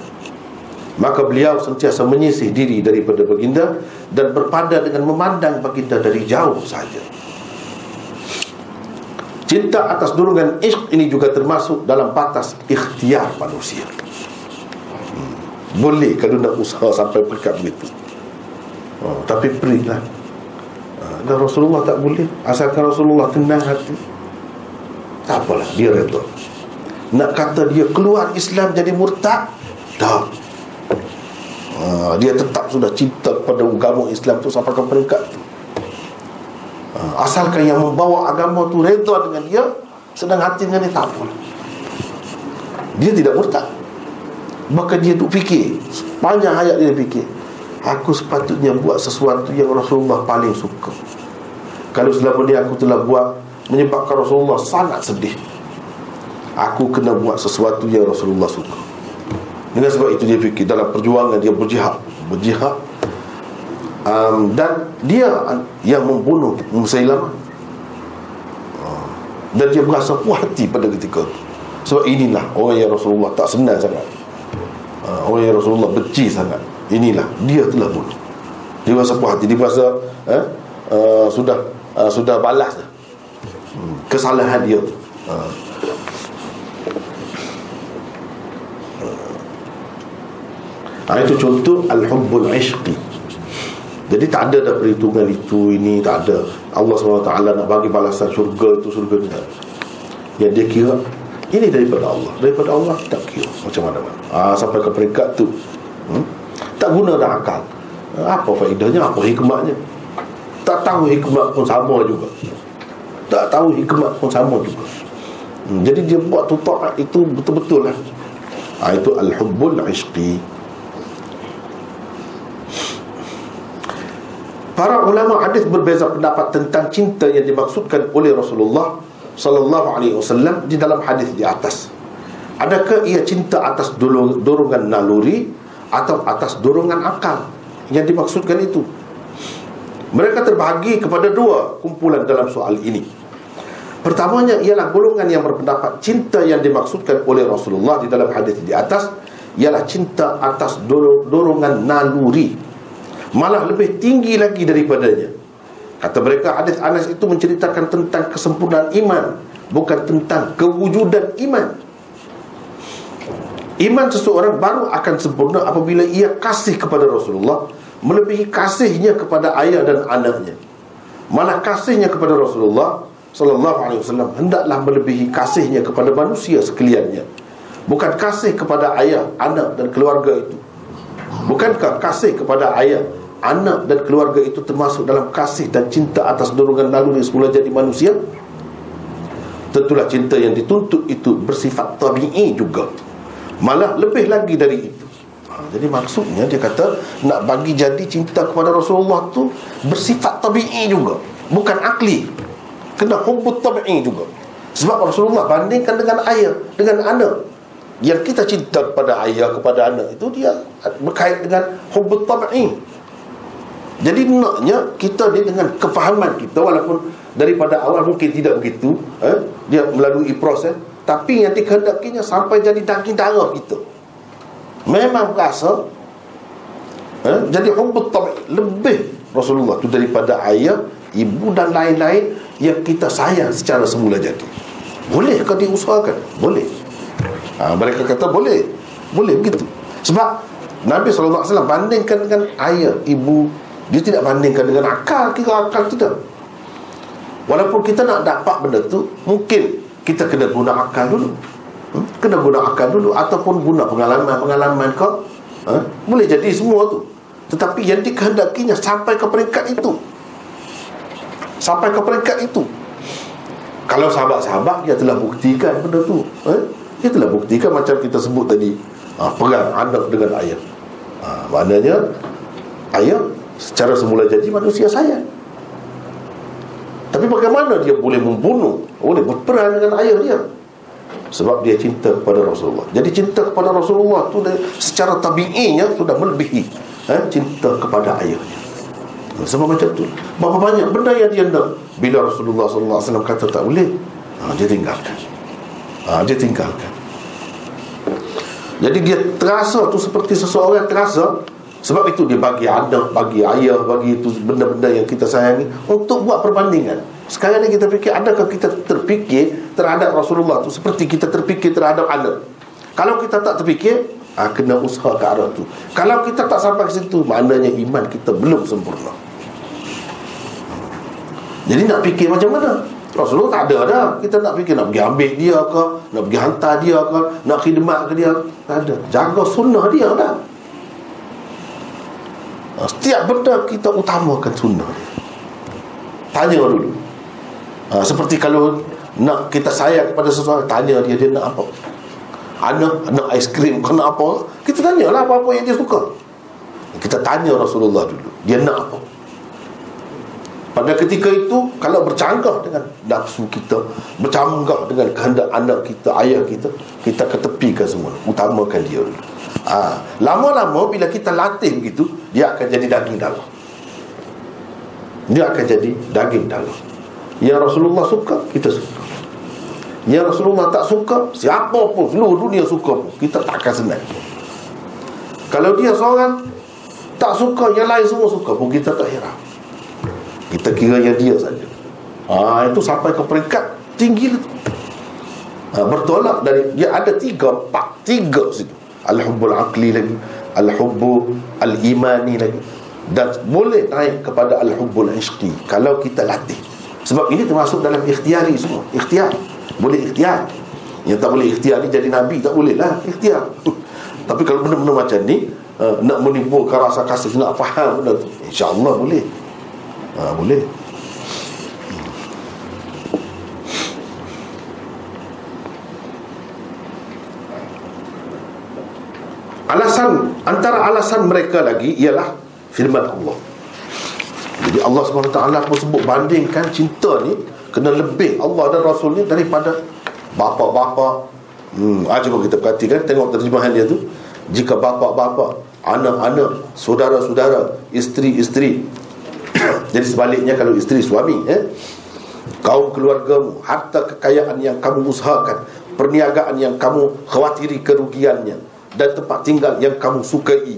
Maka beliau sentiasa menyisih diri daripada baginda Dan berpada dengan memandang baginda dari jauh saja Cinta atas dorongan isk ini juga termasuk dalam batas ikhtiar manusia. Hmm. Boleh kalau nak usaha sampai pekat begitu oh, Tapi perilah dan Rasulullah tak boleh. Asalkan Rasulullah tenang hati. Tak apalah dia redha nak kata dia keluar Islam jadi murtad tak. Ha, dia tetap sudah cinta kepada agama Islam tu sampai ke peringkat tu asalkan yang membawa agama tu redha dengan dia sedang hati dengan dia tak apa dia tidak murtad. Maka dia duk fikir. Panjang hayat dia fikir Aku sepatutnya buat sesuatu yang Rasulullah paling suka. Kalau selama ni aku telah buat Menyebabkan Rasulullah sangat sedih. Aku kena buat sesuatu yang Rasulullah suka. Dengan sebab itu dia fikir Dalam perjuangan dia berjihad. Berjihad um, Dan dia yang membunuh Musailamah uh, Dan dia berasa puas hati pada ketika itu. Sebab inilah orang yang Rasulullah tak senang sangat. Uh, Orang yang Rasulullah benci sangat. Inilah dia telah bunuh. Dia rasa puas hati. Dia rasa eh, uh, sudah uh, sudah balas hmm, kesalahan dia uh. Ha, itu contoh Al-Hubbul Ishqi Jadi tak ada dah perhitungan itu Ini tak ada. Allah SWT nak bagi balasan syurga itu Syurga ni Yang dia kira Ini daripada Allah. Daripada Allah tak kira. Macam mana? Ha, Sampai ke peringkat tu. Hmm? tak guna dah akal. Apa faedahnya? Apa hikmatnya? Tak tahu hikmat pun sama juga. Tak tahu hikmat pun sama juga. Hmm, jadi dia buat tutak itu betul-betul lah. Ha, itu al-hubbul ishqi Para ulama hadis berbeza pendapat tentang cinta yang dimaksudkan oleh Rasulullah sallallahu alaihi wasallam di dalam hadis di atas. Adakah ia cinta atas dorongan naluri atau atas dorongan akal yang dimaksudkan itu? Mereka terbahagi kepada dua kumpulan dalam soal ini. Pertamanya ialah golongan yang berpendapat cinta yang dimaksudkan oleh Rasulullah di dalam hadis di atas ialah cinta atas dorongan naluri malah lebih tinggi lagi daripadanya. Kata mereka hadis Anas itu menceritakan tentang kesempurnaan iman bukan tentang kewujudan iman. Iman seseorang baru akan sempurna apabila ia kasih kepada Rasulullah Melebihi kasihnya kepada ayah dan anaknya. Mana kasihnya kepada Rasulullah sallallahu alaihi wasallam hendaklah melebihi kasihnya kepada manusia sekaliannya. Bukan kasih kepada ayah anak dan keluarga itu bukankah kasih kepada ayah anak dan keluarga itu termasuk dalam kasih dan cinta atas dorongan naluri semula jadi manusia. Tentulah cinta yang dituntut itu bersifat tabi'i juga. Malah lebih lagi dari itu. Ha, jadi maksudnya dia kata nak bagi jadi cinta kepada Rasulullah tu bersifat tabi'i juga. Bukan akli. Kena hubbut tabi'i juga. Sebab Rasulullah bandingkan dengan ayah dengan anak yang kita cinta kepada ayah kepada anak itu dia berkait dengan hubbut tabi'i jadi naknya kita ni dengan kefahaman kita walaupun daripada awal mungkin tidak begitu eh, dia melalui proses tapi yang dikehendakinya sampai jadi daging darah kita. Memang rasa eh, jadi hubbut tabi'i lebih Rasulullah tu daripada ayah ibu dan lain-lain yang kita sayang secara semula jadi. Boleh ke diusahakan? boleh ha, mereka kata boleh. Boleh begitu. Sebab Nabi SAW bandingkan dengan ayah, ibu. Dia tidak bandingkan dengan akal. Kira akal tidak walaupun kita nak dapat benda tu mungkin kita kena guna akal dulu. Hmm? kena guna akal dulu ataupun guna pengalaman-pengalaman kau. Ha? boleh jadi semua tu. Tetapi yang dikehendakinya sampai ke peringkat itu. Sampai ke peringkat itu. Kalau sahabat-sahabat dia telah buktikan benda tu. Eh? Dia telah buktikan macam kita sebut tadi ha, perang anak dengan ayah ha, maknanya ayah secara semula jadi manusia sayang tapi bagaimana dia boleh membunuh boleh berperang dengan ayah dia? Sebab dia cinta kepada Rasulullah. Jadi cinta kepada Rasulullah tu secara tabi'inya sudah melebihi eh, cinta kepada ayahnya sebab macam tu. Berapa banyak benda yang dia nak. Bila Rasulullah SAW kata tak boleh ha, Dia tinggalkan ha, Dia tinggalkan. Jadi dia terasa tu seperti seseorang terasa. Sebab itu dia bagi anak Bagi ayah Bagi itu benda-benda yang kita sayangi Untuk buat perbandingan. Sekarang ni kita fikir Adakah kita terfikir Terhadap Rasulullah tu Seperti kita terfikir terhadap anak? Kalau kita tak terfikir ha, Kena usaha ke arah tu. Kalau kita tak sampai ke situ Maknanya iman kita belum sempurna. Jadi nak fikir macam mana? Rasulullah tak ada dah. Kita nak fikir nak pergi ambil dia ke, nak pergi hantar dia ke, nak khidmat ke dia. Tak ada. Jaga sunnah dia dah. Setiap benda kita utamakan sunnah dia. Tanya dulu. Ha, seperti kalau nak kita sayang kepada sesuatu, tanya dia dia nak apa. Anak nak aiskrim ke nak apa? Kita tanyalah apa-apa yang dia suka. Kita tanya Rasulullah dulu. Dia nak apa? Pada ketika itu Kalau bercanggah dengan nafsu kita Bercanggah dengan kehendak anak kita Ayah kita Kita ketepikan semua Utamakan dia. Ha. Lama-lama bila kita latih begitu Dia akan jadi daging dalam. Dia akan jadi daging dalam. Yang Rasulullah suka Kita suka. Yang Rasulullah tak suka Siapa pun Seluruh dunia suka pun Kita tak akan senang. Kalau dia seorang Tak suka Yang lain semua suka pun Kita tak heran kita kira yang dia saja. Ha, Itu sampai ke peringkat tinggi ha, Bertolak dari Dia ada tiga, empat, tiga situ. Al-Hubbul Aqli lagi Al-Hubbul Al-Imani lagi. Dan boleh naik kepada Al-Hubbul Ishqi Kalau kita latih. Sebab ini termasuk dalam ikhtiari semua. Ikhtiar. Boleh ikhtiar. Yang tak boleh ikhtiar ni jadi Nabi Tak boleh lah ikhtiar. Tapi kalau benda-benda macam ni uh, Nak menimbulkan rasa kasih Nak faham benda tu InsyaAllah boleh ha, boleh. Alasan antara alasan mereka lagi ialah firman Allah. Jadi Allah SWT pun sebut bandingkan cinta ni kena lebih Allah dan Rasul ni daripada bapa-bapa. Hmm, ah, cuba kita perhatikan tengok terjemahan dia tu. Jika bapa-bapa anak-anak saudara-saudara isteri-isteri jadi sebaliknya kalau isteri suami eh, Kaum keluargamu Harta kekayaan yang kamu usahakan Perniagaan yang kamu khawatiri kerugiannya Dan tempat tinggal yang kamu sukai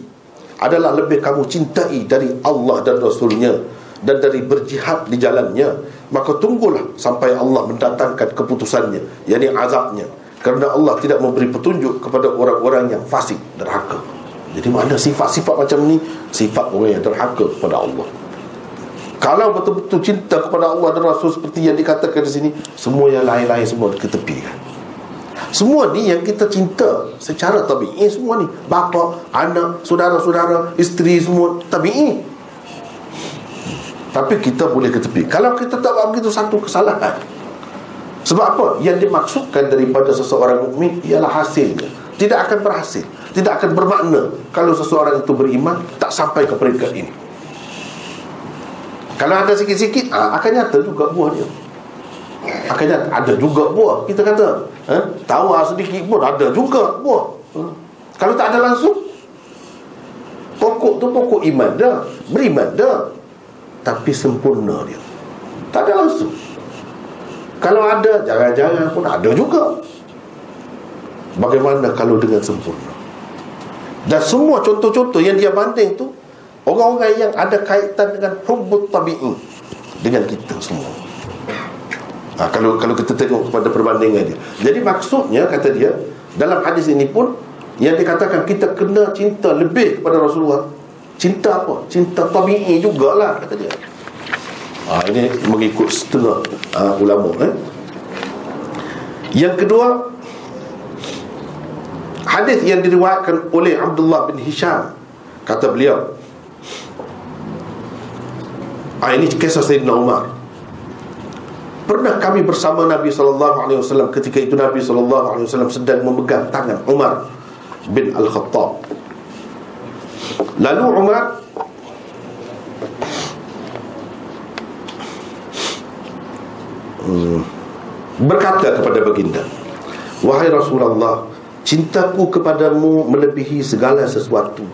Adalah lebih kamu cintai dari Allah dan Rasulnya Dan dari berjihad di jalannya Maka tunggulah sampai Allah mendatangkan keputusannya Yang azabnya. Kerana Allah tidak memberi petunjuk kepada orang-orang yang fasik derhaka. Jadi mana sifat-sifat macam ni? Sifat orang yang derhaka kepada Allah Kalau betul-betul cinta kepada Allah dan Rasul Seperti yang dikatakan di sini Semua yang lain-lain semua diketepikan Semua ni yang kita cinta Secara tabi'i semua ni. Bapa, anak, saudara-saudara Isteri semua tabi'i. Tapi kita boleh ketepi Kalau kita tak buat begitu satu kesalahan. Sebab apa? Yang dimaksudkan daripada seseorang mukmin Ialah hasilnya. Tidak akan berhasil. Tidak akan bermakna Kalau seseorang itu beriman Tak sampai ke peringkat ini kalau ada sikit-sikit ah, Akan nyata juga buah dia. Akan nyata Ada juga buah Kita kata. Eh, Tawar sedikit pun Ada juga buah. Hmm. Kalau tak ada langsung Pokok tu pokok iman dah Beriman dah Tapi sempurna dia. Tak ada langsung. Kalau ada Jangan-jangan pun ada juga. Bagaimana kalau dengan sempurna? Dan semua contoh-contoh Yang dia banding tu Orang-orang yang ada kaitan dengan hubbut tabi'i Dengan kita semua. Ha, kalau, kalau kita tengok kepada perbandingan dia. Jadi maksudnya kata dia Dalam hadis ini pun Yang dikatakan kita kena cinta lebih kepada Rasulullah. Cinta apa? Cinta tabi'i jugalah kata dia. Ha, Ini mengikut setengah uh, ulama eh? Yang kedua Hadis yang diriwayatkan oleh Abdullah bin Hisham. Kata beliau Ah ini kisah Sayyidina Umar. Pernah kami bersama Nabi sallallahu alaihi wasallam ketika itu Nabi sallallahu alaihi wasallam sedang memegang tangan Umar bin Al-Khattab. Lalu Umar hmm, berkata kepada baginda, "Wahai Rasulullah, cintaku kepadamu melebihi segala sesuatu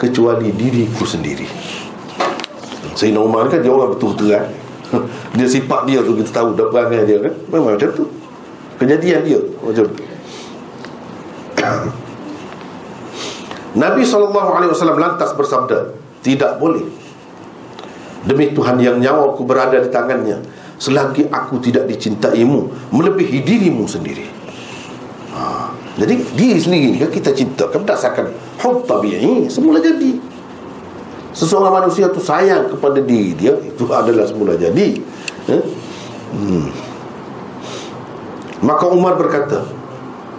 kecuali diriku sendiri." Sayyidina Umar kan dia orang betul-betul kan? Dia sifat dia tu kita tahu Dah perangai dia kan? Memang macam tu. Kejadian dia Macam tu. Nabi SAW lantas bersabda Tidak boleh. Demi Tuhan yang nyawa aku berada di tangannya Selagi aku tidak dicintaimu Melebihi dirimu sendiri. Ha. Jadi diri sendiri kan kita cinta kan Berdasarkan Hub tabi'i Semula jadi Seseorang manusia tu sayang kepada diri dia Itu adalah semula jadi eh? hmm. Maka Umar berkata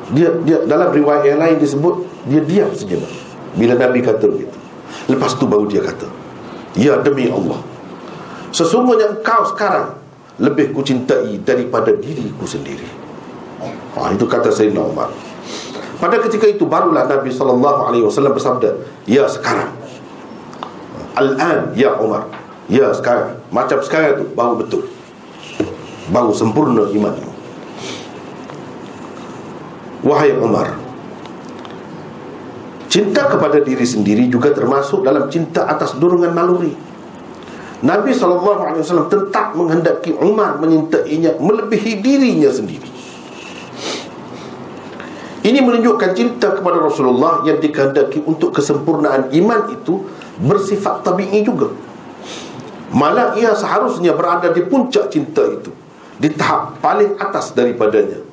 dia, dia Dalam riwayat yang lain disebut Dia diam sejenak Bila Nabi kata begitu Lepas tu baru dia kata Ya demi Allah Sesungguhnya engkau sekarang Lebih kucintai daripada diriku sendiri ha, Itu kata Sayyidina Umar Pada ketika itu barulah Nabi SAW bersabda Ya sekarang Al-an ya Umar Ya sekarang Macam sekarang tu Baru betul Baru sempurna imanmu Wahai Umar Cinta kepada diri sendiri juga termasuk dalam cinta atas dorongan maluri. Nabi SAW tetap menghendaki Umar menyintainya melebihi dirinya sendiri. Ini menunjukkan cinta kepada Rasulullah yang dikehendaki untuk kesempurnaan iman itu bersifat tabi'i juga. Malah ia seharusnya berada di puncak cinta itu. Di tahap paling atas daripadanya.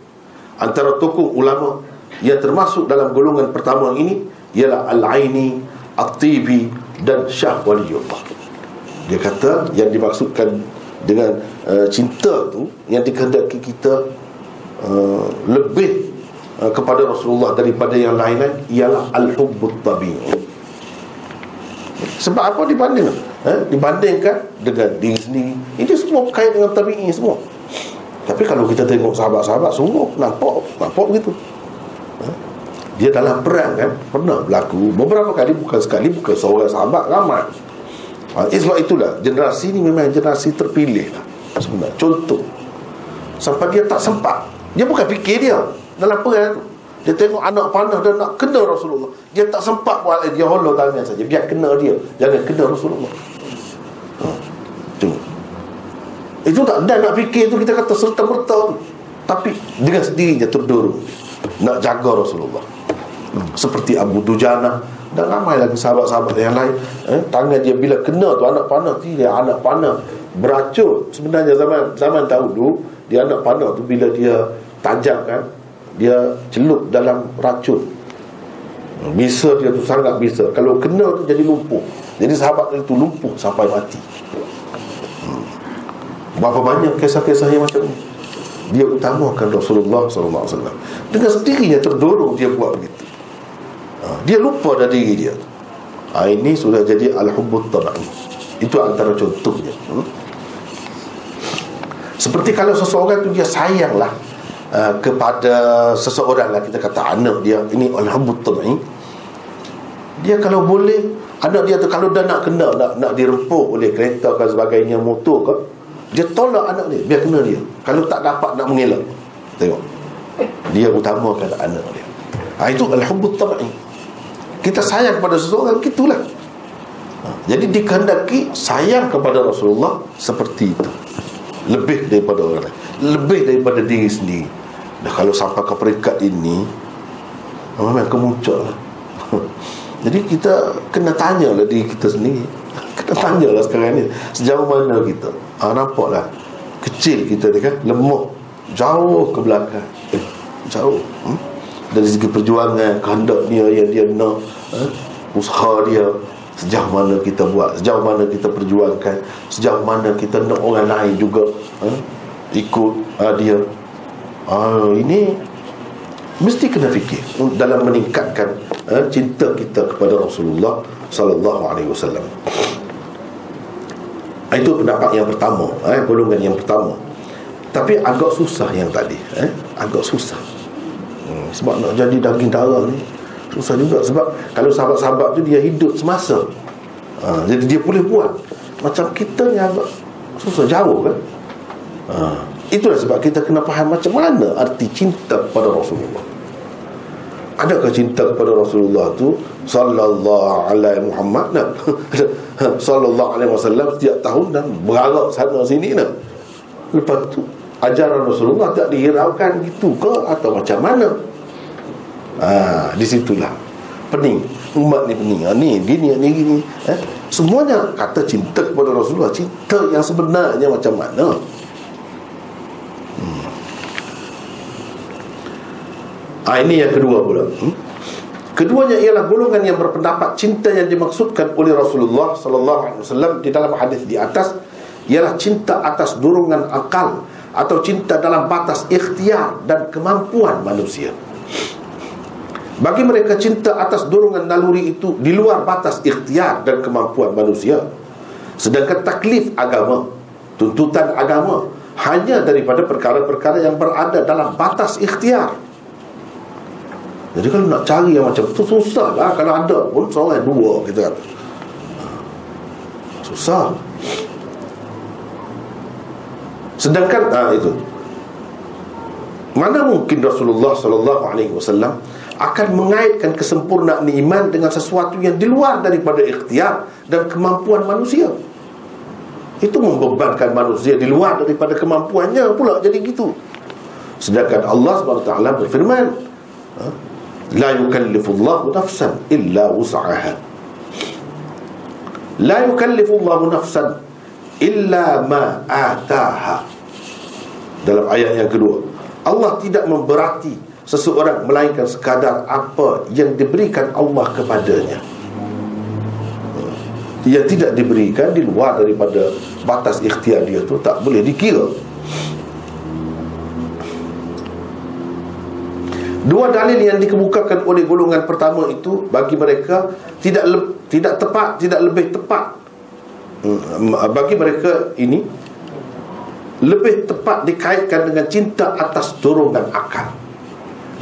Antara tokoh ulama yang termasuk dalam golongan pertama ini ialah Al-Aini At-Tibi dan Syah Waliullah dia kata yang dimaksudkan dengan uh, cinta tu yang dikehendaki kita uh, lebih uh, kepada Rasulullah daripada yang lain-lain ialah Al-Hubbut Tabi'i sebab apa dibanding? Eh, dibandingkan dengan diri sendiri. Ini semua berkait dengan tabi'i semua. Tapi kalau kita tengok sahabat-sahabat semua nampak nampak begitu. Eh? Dia dalam perang kan pernah berlaku beberapa kali bukan sekali bukan seorang sahabat ramai. Ha, sebab itulah generasi ini memang generasi terpilih lah sebenarnya. Contoh sampai dia tak sempat. Dia bukan fikir dia dalam perang tu. Dia tengok anak panah dan nak kena Rasulullah. Dia tak sempat buat dia hollow tangan saja. Biar kena dia. Jangan kena Rasulullah. Ha. Tengok. Itu tak dan nak fikir tu kita kata serta merta tu. Tapi dengan sendirinya terdorong nak jaga Rasulullah. Hmm. Seperti Abu Dujana dan ramai lagi sahabat-sahabat yang lain eh, tangan dia bila kena tu anak panah dia anak panah beracun sebenarnya zaman zaman dahulu dia anak panah tu bila dia tajam kan dia celup dalam racun. Bisa dia tu sangat bisa. Kalau kena tu jadi lumpuh. Jadi sahabat itu lumpuh sampai mati. Berapa banyak kisah-kisah yang macam ni? Dia utamakan Rasulullah SAW Dengan sendirinya terdorong dia buat begitu. Ha, Dia lupa dari diri dia ha, Ini sudah jadi Al-Hubbut Taba'i Itu antara contohnya. Hmm? Seperti kalau seseorang tu dia sayanglah uh, Kepada seseorang lah. Kita kata anak dia. Ini Al-Hubbut Taba'i Dia kalau boleh Anak dia tu kalau dah nak kena Nak, nak dirempuk oleh kereta dan sebagainya Motor ke dia tolak anak dia. Biar kena dia. Kalau tak dapat nak mengelak. Tengok. Dia utamakan anak dia. Ha, Itu Al-Hubbut Tabai Kita sayang kepada seseorang Itulah ha, Jadi dikehendaki Sayang kepada Rasulullah Seperti itu. Lebih daripada orang lain. Lebih daripada diri sendiri Dan kalau sampai ke peringkat ini Memang kemuncak lah Jadi kita Kena tanya lah diri kita sendiri Kena tanya lah sekarang ni Sejauh mana kita ha, Nampaklah Kecil kita ni kan Lemah Jauh ke belakang eh, Jauh hmm? Dari segi perjuangan Kehendak dia yang dia nak eh? Usaha dia Sejauh mana kita buat Sejauh mana kita perjuangkan Sejauh mana kita nak orang lain juga eh? Ikut uh, dia uh, Ini Mesti kena fikir Dalam meningkatkan uh, Cinta kita kepada Rasulullah Sallallahu Alaihi Wasallam. Ah, itu pendapat yang pertama eh, Golongan yang pertama. Tapi agak susah yang tadi eh, Agak susah. Hmm, Sebab nak jadi daging darah ni Susah juga. Sebab kalau sahabat-sahabat tu Dia hidup semasa ha, Jadi dia boleh buat. Macam kita ni agak Susah jauh kan? Ha, Itulah sebab kita kena faham Macam mana arti cinta kepada Rasulullah Adakah cinta kepada Rasulullah tu Sallallahu alaihi Muhammad nak sallallahu alaihi wasallam setiap tahun dan beralak sana sini nak. Lepas tu ajaran Rasulullah tak dihiraukan gitu ke atau macam mana? Ah, di situlah pening. Umat ni pening. Ha, ni gini ni gini eh. Semuanya kata cinta kepada Rasulullah, cinta yang sebenarnya macam mana? Hmm. Ah, ini yang kedua pula. Hmm? Keduanya ialah golongan yang berpendapat cinta yang dimaksudkan oleh Rasulullah sallallahu alaihi wasallam di dalam hadis di atas ialah cinta atas dorongan akal atau cinta dalam batas ikhtiar dan kemampuan manusia. Bagi mereka cinta atas dorongan naluri itu di luar batas ikhtiar dan kemampuan manusia. Sedangkan taklif agama, tuntutan agama hanya daripada perkara-perkara yang berada dalam batas ikhtiar. Jadi kalau nak cari yang macam tu susah lah. Kalau ada pun seorang dua kita kata Susah. Sedangkan ah, itu. Mana mungkin Rasulullah Sallallahu Alaihi Wasallam akan mengaitkan kesempurnaan iman dengan sesuatu yang di luar daripada ikhtiar dan kemampuan manusia. Itu membebankan manusia di luar daripada kemampuannya pula jadi gitu. Sedangkan Allah SWT berfirman, ha? La yukallifullahu nafsan illa wus'aha. La yukallifullahu nafsan illa ma ataha. Dalam ayat yang kedua, Allah tidak memberati seseorang melainkan sekadar apa yang diberikan Allah kepadanya. Ia tidak diberikan di luar daripada batas ikhtiar dia tu tak boleh dikira Dua dalil yang dikemukakan oleh golongan pertama itu bagi mereka tidak le, tidak tepat, tidak lebih tepat. Hmm, bagi mereka ini lebih tepat dikaitkan dengan cinta atas dorongan akal.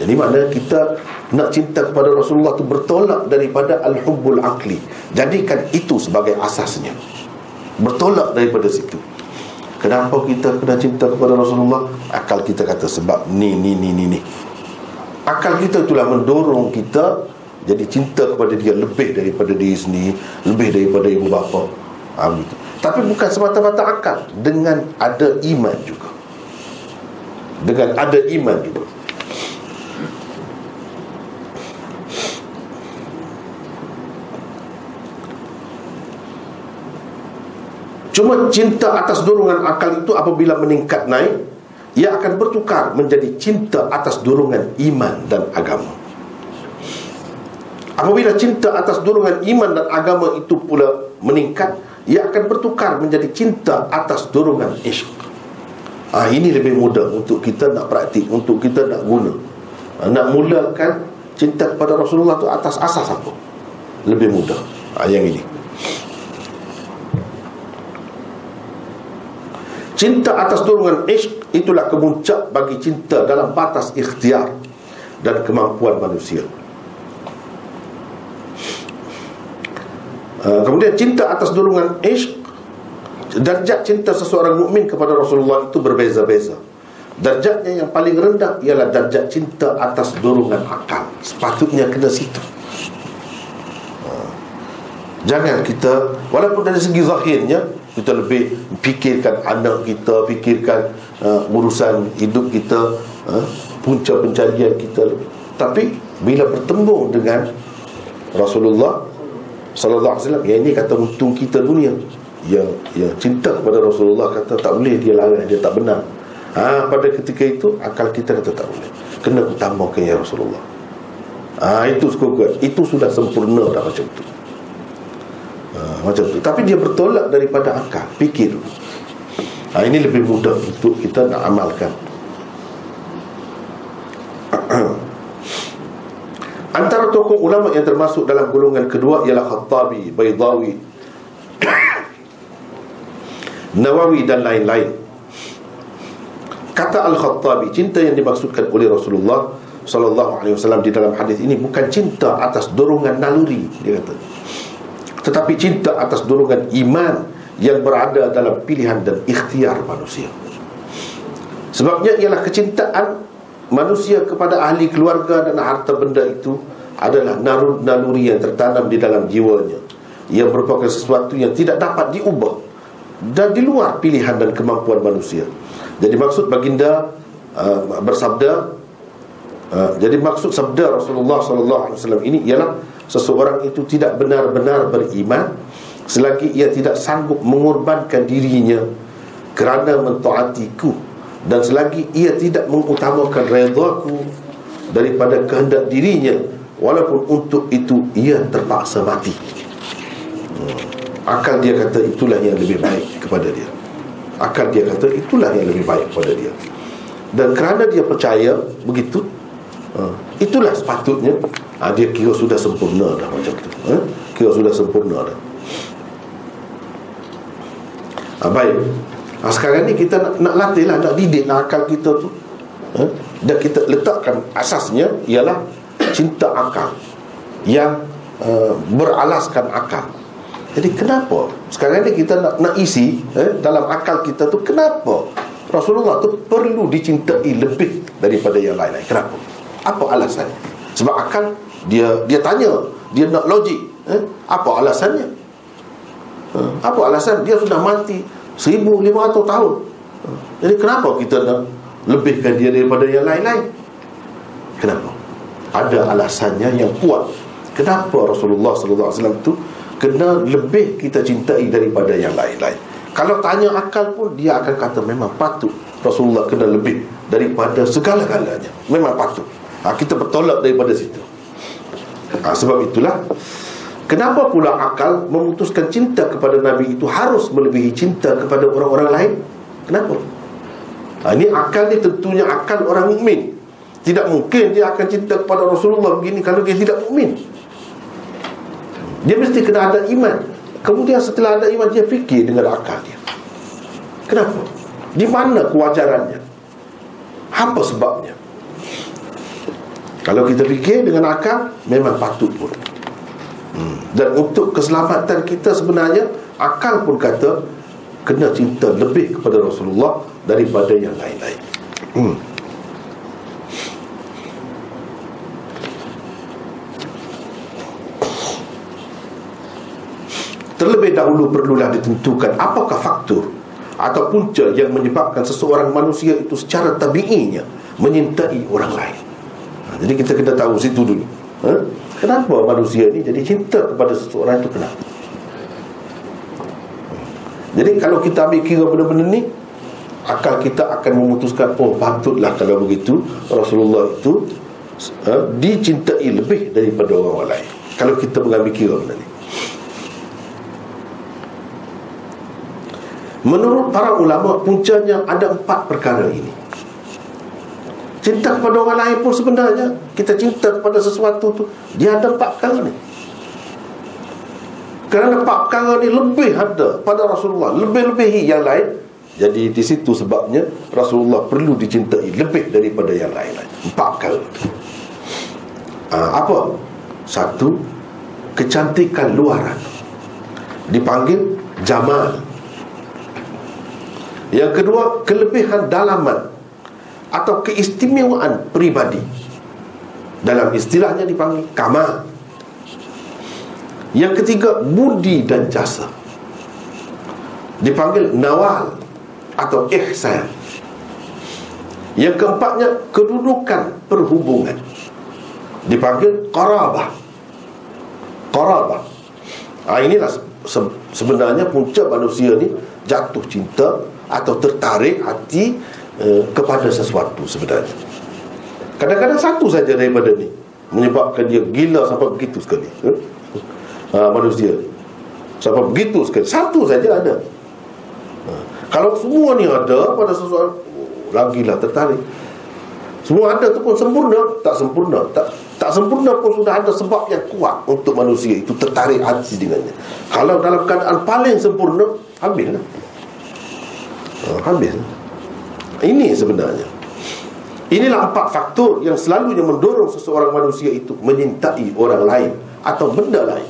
Jadi mana kita nak cinta kepada Rasulullah itu bertolak daripada al-hubbul aqli. Jadikan itu sebagai asasnya. Bertolak daripada situ. Kenapa kita kena cinta kepada Rasulullah? Akal kita kata sebab ni ni ni ni ni akal kita itulah mendorong kita jadi cinta kepada dia lebih daripada diri sendiri lebih daripada ibu bapa ha, gitu. tapi bukan semata-mata akal dengan ada iman juga dengan ada iman juga Cuma cinta atas dorongan akal itu apabila meningkat naik ia akan bertukar menjadi cinta atas dorongan iman dan agama. Apabila cinta atas dorongan iman dan agama itu pula meningkat, ia akan bertukar menjadi cinta atas dorongan isyq. ah Ini lebih mudah untuk kita nak praktik Untuk kita nak guna ah, Nak mulakan cinta kepada Rasulullah tu atas asas apa Lebih mudah ah, Yang ini Cinta atas dorongan ishq Itulah kemuncak bagi cinta Dalam batas ikhtiar Dan kemampuan manusia uh, Kemudian cinta atas dorongan ishq Darjat cinta seseorang mukmin kepada Rasulullah itu berbeza-beza. Darjatnya yang paling rendah ialah darjat cinta atas dorongan akal. Sepatutnya kena situ. Ha. Jangan kita walaupun dari segi zahirnya kita lebih fikirkan anak kita, fikirkan uh, urusan hidup kita, uh, punca pencarian kita. Tapi bila bertemu dengan Rasulullah sallallahu alaihi wasallam, yang ini kata untung kita dunia yang yang cinta kepada Rasulullah kata tak boleh dia larang dia tak benar. Ha, pada ketika itu akal kita kata tak boleh. Kena utamakan ya Rasulullah. Ha, itu cukup Itu sudah sempurna dah macam tu. Ha, macam tu. Tapi dia bertolak daripada akal, fikir. Ha, ini lebih mudah untuk kita nak amalkan. Antara tokoh ulama yang termasuk dalam golongan kedua ialah Khattabi, Baydawi, Nawawi dan lain-lain Kata Al-Khattabi Cinta yang dimaksudkan oleh Rasulullah Sallallahu alaihi wasallam di dalam hadis ini Bukan cinta atas dorongan naluri Dia kata Tetapi cinta atas dorongan iman Yang berada dalam pilihan dan ikhtiar manusia Sebabnya ialah kecintaan manusia kepada ahli keluarga dan harta benda itu adalah naluri yang tertanam di dalam jiwanya yang merupakan sesuatu yang tidak dapat diubah dan di luar pilihan dan kemampuan manusia. Jadi maksud baginda uh, bersabda uh, jadi maksud sabda Rasulullah wasallam ini ialah seseorang itu tidak benar-benar beriman selagi ia tidak sanggup mengorbankan dirinya kerana mentaatiku dan selagi ia tidak mengutamakan redaku daripada kehendak dirinya walaupun untuk itu ia terpaksa mati. Hmm. Akal dia kata itulah yang lebih baik kepada dia Akal dia kata itulah yang lebih baik kepada dia Dan kerana dia percaya begitu uh, Itulah sepatutnya uh, Dia kira sudah sempurna dah macam tu uh, Kira sudah sempurna dah uh, Baik uh, Sekarang ni kita nak, nak latih lah Nak didik nak akal kita tu uh, Dan kita letakkan asasnya Ialah cinta akal Yang uh, beralaskan akal jadi kenapa sekarang ni kita nak, nak isi eh, dalam akal kita tu kenapa Rasulullah tu perlu dicintai lebih daripada yang lain-lain. Kenapa? Apa alasannya? Sebab akal dia dia tanya, dia nak logik. Eh? Apa alasannya? Eh? Apa alasan dia sudah mati 1500 tahun? Eh? Jadi kenapa kita nak lebihkan dia daripada yang lain-lain? Kenapa? Ada alasannya yang kuat. Kenapa Rasulullah sallallahu alaihi wasallam tu kena lebih kita cintai daripada yang lain-lain kalau tanya akal pun dia akan kata memang patut Rasulullah kena lebih daripada segala-galanya memang patut ha, kita bertolak daripada situ ha, sebab itulah kenapa pula akal memutuskan cinta kepada Nabi itu harus melebihi cinta kepada orang-orang lain kenapa ha, ini akal ni tentunya akal orang mukmin tidak mungkin dia akan cinta kepada Rasulullah begini kalau dia tidak mukmin dia mesti kena ada iman Kemudian setelah ada iman Dia fikir dengan akal dia Kenapa? Di mana kewajarannya? Apa sebabnya? Kalau kita fikir dengan akal Memang patut pun hmm. Dan untuk keselamatan kita sebenarnya Akal pun kata Kena cinta lebih kepada Rasulullah Daripada yang lain-lain Hmm Terlebih dahulu perlulah ditentukan apakah faktor atau punca yang menyebabkan seseorang manusia itu secara tabiinya menyintai orang lain. Jadi kita kena tahu situ dulu. Ha? Kenapa manusia ini jadi cinta kepada seseorang itu kenapa? Jadi kalau kita ambil kira benda-benda ni Akal kita akan memutuskan Oh patutlah kalau begitu Rasulullah itu ha, Dicintai lebih daripada orang lain Kalau kita mengambil kira benda ni Menurut para ulama Puncanya ada empat perkara ini Cinta kepada orang lain pun sebenarnya Kita cinta kepada sesuatu tu Dia ada empat perkara ni. Kerana empat perkara ni Lebih ada pada Rasulullah Lebih-lebihi yang lain Jadi di situ sebabnya Rasulullah perlu dicintai Lebih daripada yang lain-lain. Empat perkara ha, Apa? Satu Kecantikan luaran. Dipanggil Jamal. Yang kedua Kelebihan dalaman Atau keistimewaan peribadi Dalam istilahnya dipanggil Kamal. Yang ketiga Budi dan jasa. Dipanggil Nawal Atau Ihsan. Yang keempatnya Kedudukan perhubungan. Dipanggil Qarabah. Qarabah. Ha, Inilah sebenarnya punca manusia ni jatuh cinta atau tertarik hati uh, kepada sesuatu sebenarnya. Kadang-kadang satu saja daripada ni menyebabkan dia gila sampai begitu sekali. Eh? Ha, manusia sampai begitu sekali. Satu saja ada. Ha, kalau semua ni ada pada sesuatu lagilah tertarik. Semua ada tu pun sempurna Tak sempurna Tak tak sempurna pun sudah ada sebab yang kuat Untuk manusia itu tertarik hati dengannya Kalau dalam keadaan paling sempurna Habislah ha, Habis Ini sebenarnya. Inilah empat faktor yang selalunya mendorong seseorang manusia itu Menyintai orang lain Atau benda lain.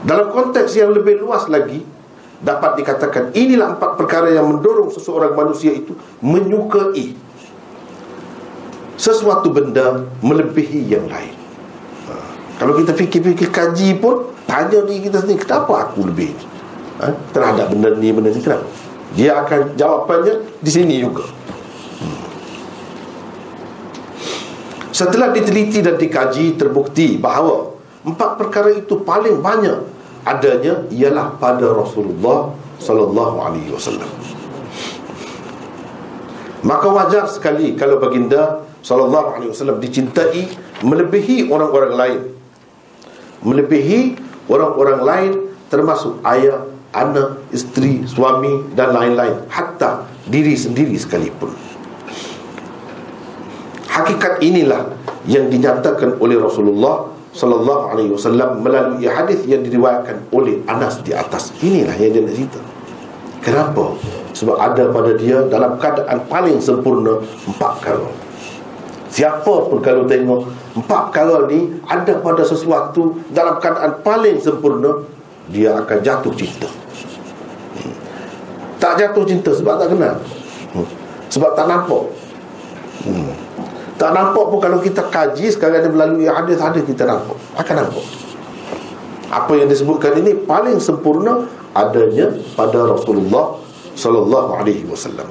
Dalam konteks yang lebih luas lagi Dapat dikatakan inilah empat perkara yang mendorong seseorang manusia itu Menyukai sesuatu benda melebihi yang lain. Ha. kalau kita fikir-fikir kaji pun tanya diri kita sendiri kenapa aku lebih ha? terhadap benda ni benda ni kenapa dia akan jawapannya di sini juga setelah diteliti dan dikaji terbukti bahawa empat perkara itu paling banyak adanya ialah pada Rasulullah sallallahu alaihi wasallam maka wajar sekali kalau baginda sallallahu alaihi wasallam dicintai melebihi orang-orang lain. Melebihi orang-orang lain termasuk ayah, anak, isteri, suami dan lain-lain, hatta diri sendiri sekalipun. Hakikat inilah yang dinyatakan oleh Rasulullah sallallahu alaihi wasallam melalui hadis yang diriwayatkan oleh Anas di atas. Inilah yang dia nak cerita. Kenapa? Sebab ada pada dia dalam keadaan paling sempurna empat kali. Siapa pun kalau tengok Empat perkara ni Ada pada sesuatu Dalam keadaan paling sempurna Dia akan jatuh cinta. Tak jatuh cinta sebab tak kenal. Sebab tak nampak hmm. Tak nampak pun kalau kita kaji Sekarang ada melalui hadis-hadis kita nampak Akan nampak Apa yang disebutkan ini Paling sempurna Adanya pada Rasulullah Sallallahu alaihi wasallam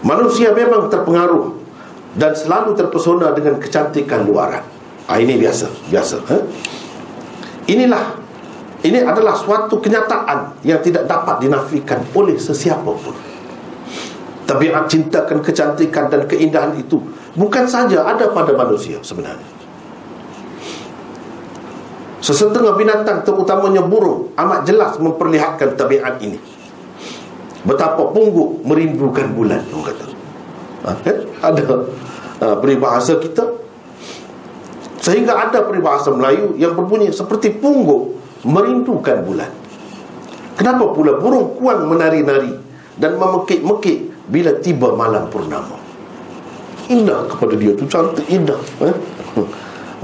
Manusia memang terpengaruh dan selalu terpesona dengan kecantikan luaran. Ha, ini biasa, biasa. Ha? Inilah, ini adalah suatu kenyataan yang tidak dapat dinafikan oleh sesiapa pun. Tabiat cintakan kecantikan dan keindahan itu bukan saja ada pada manusia sebenarnya. Sesetengah binatang terutamanya burung amat jelas memperlihatkan tabiat ini. Betapa pungguk merindukan bulan Orang kata ha, kan? Ada ha, peribahasa kita Sehingga ada peribahasa Melayu Yang berbunyi seperti pungguk Merindukan bulan. Kenapa pula burung kuang menari-nari Dan memekik-mekik Bila tiba malam purnama? Indah kepada dia tu Cantik indah eh?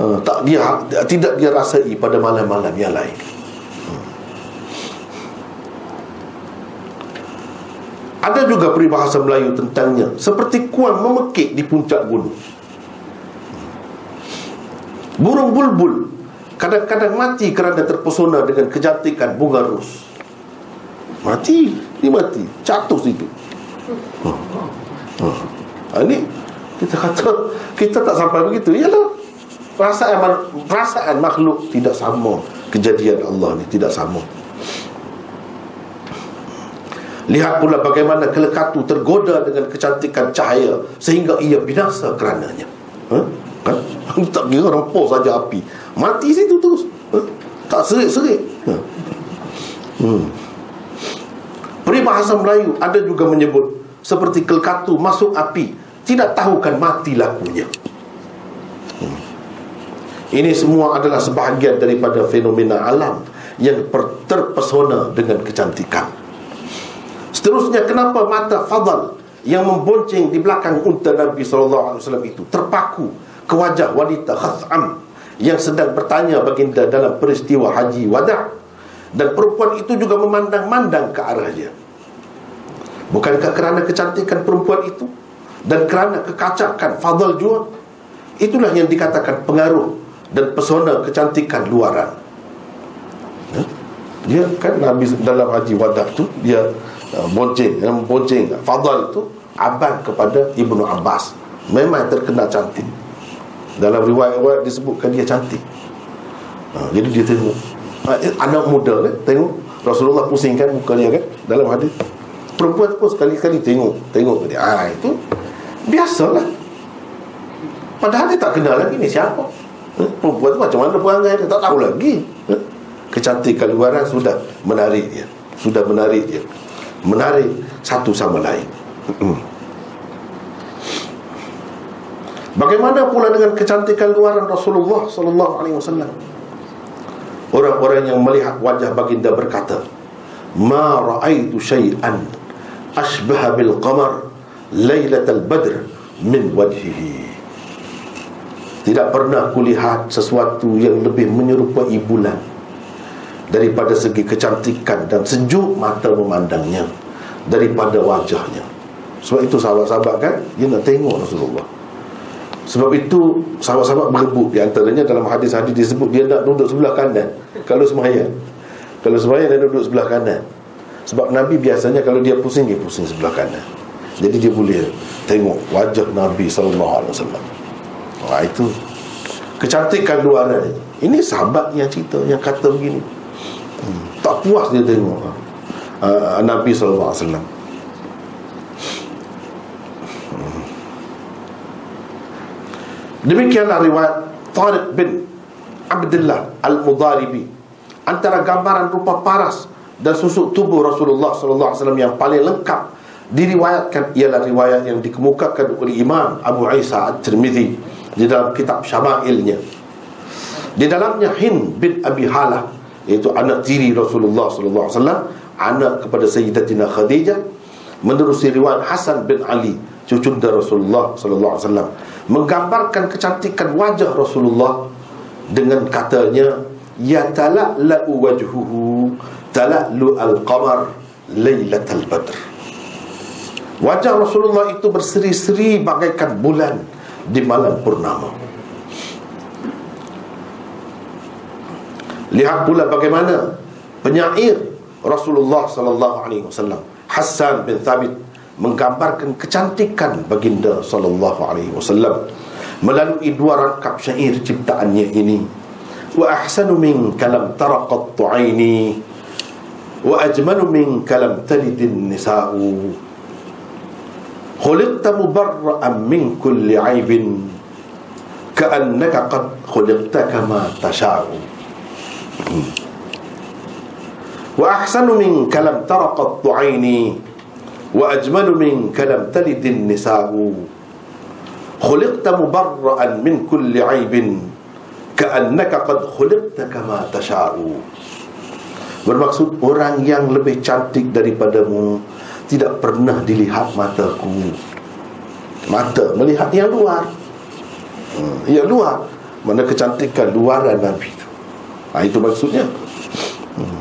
uh, tak dia Tidak dia rasai pada malam-malam yang lain. Ada juga peribahasa Melayu tentangnya Seperti kuan memekik di puncak gunung. Burung bulbul Kadang-kadang mati kerana terpesona dengan kecantikan bunga ros Mati, dia mati. Jatuh situ ha. Ha. Ini kita kata Kita tak sampai begitu. Yalah Perasaan, perasaan makhluk tidak sama. Kejadian Allah ni tidak sama. Lihat pula bagaimana kelekatu tergoda dengan kecantikan cahaya Sehingga ia binasa kerananya. Ha? Kan? Tak kira pos saja api Mati situ terus ha? Tak serik-serik ha. hmm. Peribahasa Melayu ada juga menyebut Seperti kelkatu masuk api Tidak tahukan mati lakunya hmm. Ini semua adalah sebahagian daripada fenomena alam Yang terpesona dengan kecantikan Seterusnya kenapa mata fadal Yang membonceng di belakang unta Nabi SAW itu Terpaku ke wajah wanita khas'am Yang sedang bertanya baginda dalam peristiwa haji wada' Dan perempuan itu juga memandang-mandang ke arahnya Bukankah kerana kecantikan perempuan itu? Dan kerana kekacakan fadal juga Itulah yang dikatakan pengaruh Dan pesona kecantikan luaran. Ya? Dia kan Nabi dalam haji wadah tu Dia uh, bonceng bonceng Fadal itu Abang kepada Ibnu Abbas. Memang terkenal cantik Dalam riwayat-riwayat disebutkan dia cantik. Ha, Jadi dia tengok. Ha, Anak muda kan Tengok. Rasulullah pusingkan muka dia kan Dalam hadis. Perempuan pun sekali-kali tengok Tengok dia. Ah itu Biasalah. Padahal dia tak kenal lagi ni siapa. Eh, Perempuan tu macam mana perangai dia? Tak tahu lagi. Eh, Kecantikan luaran sudah menarik dia. Sudah menarik dia. Menarik satu sama lain. Hmm. Bagaimana pula dengan kecantikan luaran Rasulullah sallallahu alaihi wasallam? Orang-orang yang melihat wajah baginda berkata, "Ma ra'aitu syai'an ashbaha bil qamar lailatal badr min wajhihi. Tidak pernah kulihat sesuatu yang lebih menyerupai bulan daripada segi kecantikan dan sejuk mata memandangnya daripada wajahnya. Sebab itu sahabat-sahabat kan dia nak tengok Rasulullah sebab itu sahabat-sahabat berebut. Di antaranya dalam hadis-hadis disebut dia nak duduk sebelah kanan. Kalau semayang. Kalau semayang dia duduk sebelah kanan. Sebab Nabi biasanya kalau dia pusing Dia pusing sebelah kanan. Jadi dia boleh tengok wajah Nabi SAW Wah itu Kecantikan luaran ini Ini sahabat yang cerita Yang kata begini. Hmm, Tak puas dia tengok. Uh, Nabi SAW Demikianlah riwayat Tariq bin Abdullah Al-Mudaribi Antara gambaran rupa paras dan susuk tubuh Rasulullah wasallam yang paling lengkap diriwayatkan ialah riwayat yang dikemukakan oleh Imam Abu Isa At-Tirmizi di dalam kitab Syama'ilnya. Di dalamnya Hind bin Abi Halah iaitu anak tiri Rasulullah wasallam, anak kepada Sayyidatina Khadijah menerusi riwayat Hasan bin Ali cucunda Rasulullah wasallam menggambarkan kecantikan wajah Rasulullah dengan katanya ya tala'la wajhuhu tala'lu al-qamar laylatal badr. Wajah Rasulullah itu berseri-seri bagaikan bulan di malam purnama. Lihat pula bagaimana penyair Rasulullah sallallahu alaihi wasallam Hassan bin Thabit menggambarkan kecantikan baginda sallallahu alaihi wasallam melalui dua rangkap syair ciptaannya ini. Wa ahsanu min kalam taraqat aini wa ajmalu min kalam talidin nisa'u. Khuliqta mubarra'an min kulli aibin ka'annaka qad khuliqta kama tasha'u. Wa ahsanu min kalam taraqat aini wa ajmalu min kalam talidin nisa'u. Khuliqta mubarra'an min kulli aibin ka'annaka qad khuliqta kama tasha'u. Bermaksud orang yang lebih cantik daripadamu tidak pernah dilihat mataku. Mata melihat yang luar. Hmm, yang luar. Mana kecantikan luaran Nabi itu. Ha, itu maksudnya. Hmm.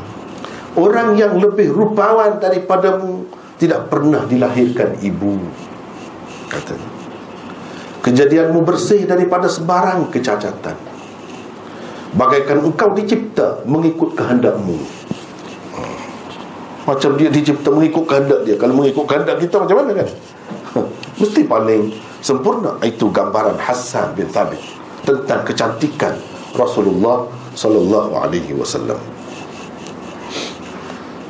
orang yang lebih rupawan daripadamu tidak pernah dilahirkan ibu katanya kejadianmu bersih daripada sebarang kecacatan. Bagaikan engkau dicipta mengikut kehendakmu. Macam dia dicipta mengikut kehendak dia. Kalau mengikut kehendak kita macam mana kan? Mesti paling sempurna. Itu gambaran Hassan bin Thabit Tentang kecantikan Rasulullah Sallallahu Alaihi Wasallam.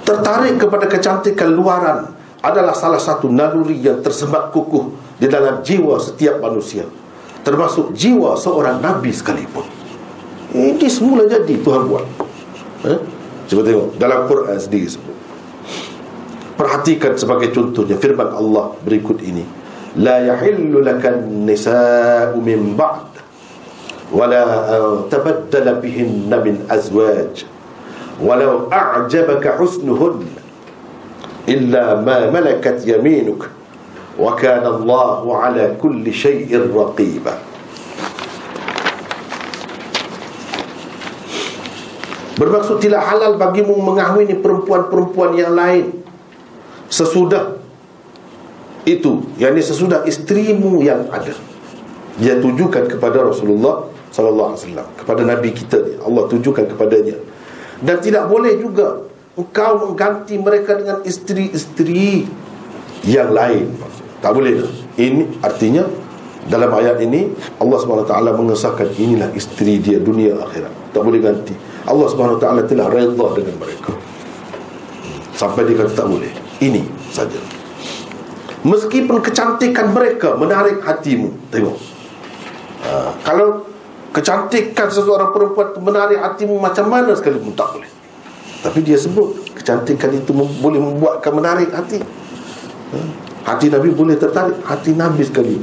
Tertarik kepada kecantikan luaran Adalah salah satu naluri yang tersemat kukuh Di dalam jiwa setiap manusia. Termasuk jiwa seorang Nabi sekalipun. Ini semula jadi Tuhan buat. Eh? Cuba tengok Dalam Quran sendiri sebut. Perhatikan sebagai contohnya Firman Allah berikut ini. La yahillu lakan nisa'u min ba'd Wala tabaddala bihinna min azwaj Walau a'jabaka husnuhun Illa ma malakat yaminuk Wa kana Allahu ala kulli syai'in raqibah Bermaksud tidak halal bagimu mengahwini perempuan-perempuan yang lain. Sesudah Itu Yang ini sesudah istrimu yang ada. Dia tujukan kepada Rasulullah Sallallahu Alaihi Wasallam Kepada Nabi kita ni Allah tujukan kepadanya. Dan tidak boleh juga Engkau mengganti mereka dengan isteri-isteri Yang lain Tak boleh Ini artinya Dalam ayat ini Allah SWT mengesahkan Inilah isteri dia dunia akhirat Tak boleh ganti Allah taala telah redha dengan mereka. Sampai dia kata tak boleh. Ini saja. Meskipun kecantikan mereka menarik hatimu, tengok. Ha, kalau kecantikan seseorang perempuan menarik hatimu macam mana sekali pun tak boleh. Tapi dia sebut kecantikan itu boleh membuatkan menarik hati. Ha, hati Nabi boleh tertarik, hati Nabi sekali.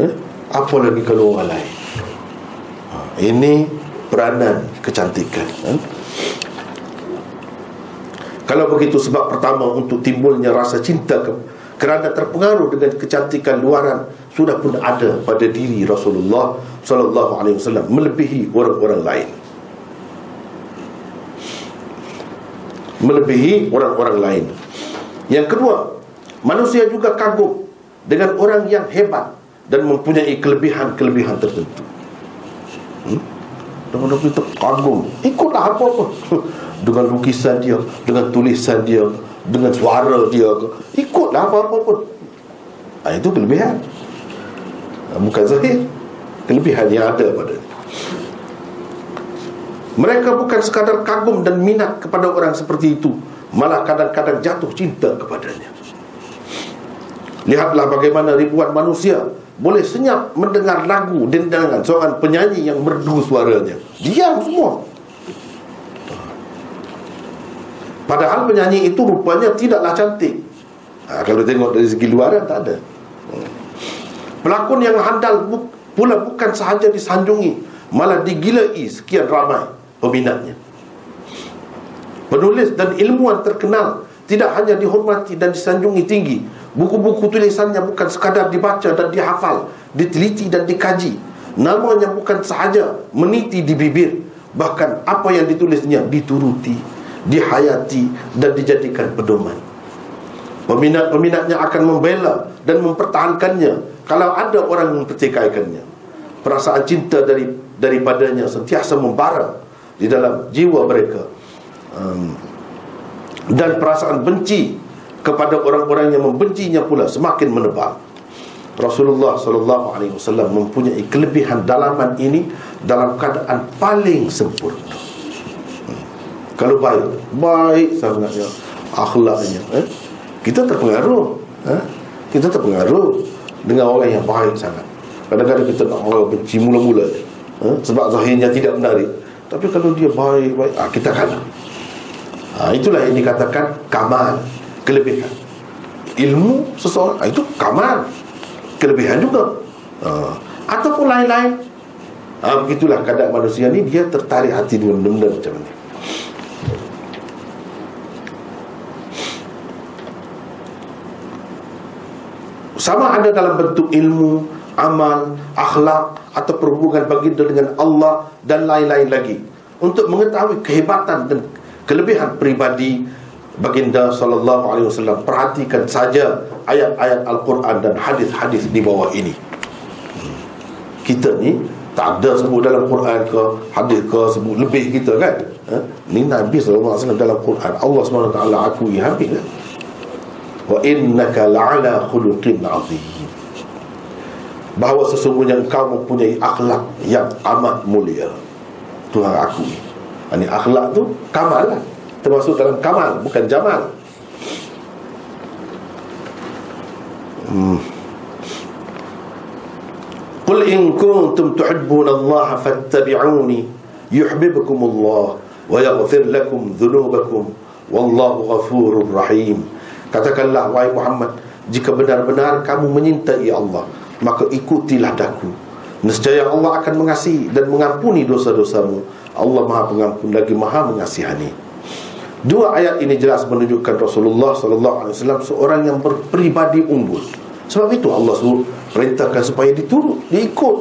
Ha, apa lagi kalau orang lain? Ha, ini peranan kecantikan eh? kalau begitu sebab pertama untuk timbulnya rasa cinta ke, kerana terpengaruh dengan kecantikan luaran sudah pun ada pada diri Rasulullah sallallahu alaihi wasallam melebihi orang-orang lain melebihi orang-orang lain. Yang kedua manusia juga kagum dengan orang yang hebat dan mempunyai kelebihan-kelebihan tertentu. Hmm? dengan kita kagum. Ikutlah apa-apa. Dengan lukisan dia dengan tulisan dia dengan suara dia. Ikutlah apa-apa pun. Ha, itu kelebihan. Ha, bukan zahir kelebihan yang ada pada mereka bukan sekadar kagum dan minat kepada orang seperti itu malah kadang-kadang jatuh cinta kepadanya. Lihatlah bagaimana ribuan manusia boleh senyap mendengar lagu dendangan seorang penyanyi yang merdu suaranya. Diam semua. Padahal penyanyi itu rupanya tidaklah cantik. Ha, kalau tengok dari segi luaran tak ada. Pelakon yang handal bu- pula bukan sahaja disanjungi malah digilai sekian ramai peminatnya. Penulis dan ilmuwan terkenal tidak hanya dihormati dan disanjungi tinggi. Buku-buku tulisannya bukan sekadar dibaca dan dihafal Diteliti dan dikaji. Namanya bukan sahaja meniti di bibir Bahkan apa yang ditulisnya dituruti Dihayati dan dijadikan pedoman. Peminat-peminatnya akan membela dan mempertahankannya Kalau ada orang mempertikaikannya. Perasaan cinta dari daripadanya sentiasa membara Di dalam jiwa mereka um, Dan perasaan benci kepada orang-orang yang membencinya pula semakin menebal. Rasulullah sallallahu alaihi wasallam mempunyai kelebihan dalaman ini dalam keadaan paling sempurna. Kalau baik, baik sangatnya akhlaknya, eh? Kita terpengaruh, eh? Kita terpengaruh dengan orang yang baik sangat. Kadang-kadang kita nak orang benci mula-mula eh? sebab zahirnya tidak menarik. Tapi kalau dia baik-baik, ah, kita kalah. Ah, itulah yang dikatakan kamal kelebihan. Ilmu seseorang ah, itu kamal kelebihan juga. Uh, ataupun lain-lain. Uh, begitulah kadang manusia ni dia tertarik hati dengan benda macam ni. Sama ada dalam bentuk ilmu amal, akhlak atau perhubungan baginda dengan Allah dan lain-lain lagi untuk mengetahui kehebatan dan kelebihan pribadi baginda sallallahu alaihi wasallam perhatikan saja ayat-ayat al-Quran dan hadis-hadis di bawah ini. Kita ni tak ada sebut dalam Quran ke hadis ke sebut lebih kita kan. Ha? Ni Nabi sallallahu alaihi wasallam dalam Quran Allah Subhanahu taala akui habis kan. Wa innaka la'ala khuluqin 'azim. Bahawa sesungguhnya engkau mempunyai akhlak yang amat mulia. Tuhan akui. Ini akhlak tu kamal lah termasuk dalam kamal bukan jamal hmm. Qul in kuntum tuhibbuna Allah fattabi'uni yuhibbukum Allah wa yaghfir lakum dhunubakum wallahu ghafurur rahim katakanlah wahai Muhammad jika benar-benar kamu menyintai Allah maka ikutilah daku. Nescaya Allah akan mengasihi dan mengampuni dosa-dosamu. Allah Maha Pengampun lagi Maha Mengasihani. Dua ayat ini jelas menunjukkan Rasulullah wasallam seorang yang berpribadi unggul. Sebab itu Allah suruh perintahkan supaya diturut diikut.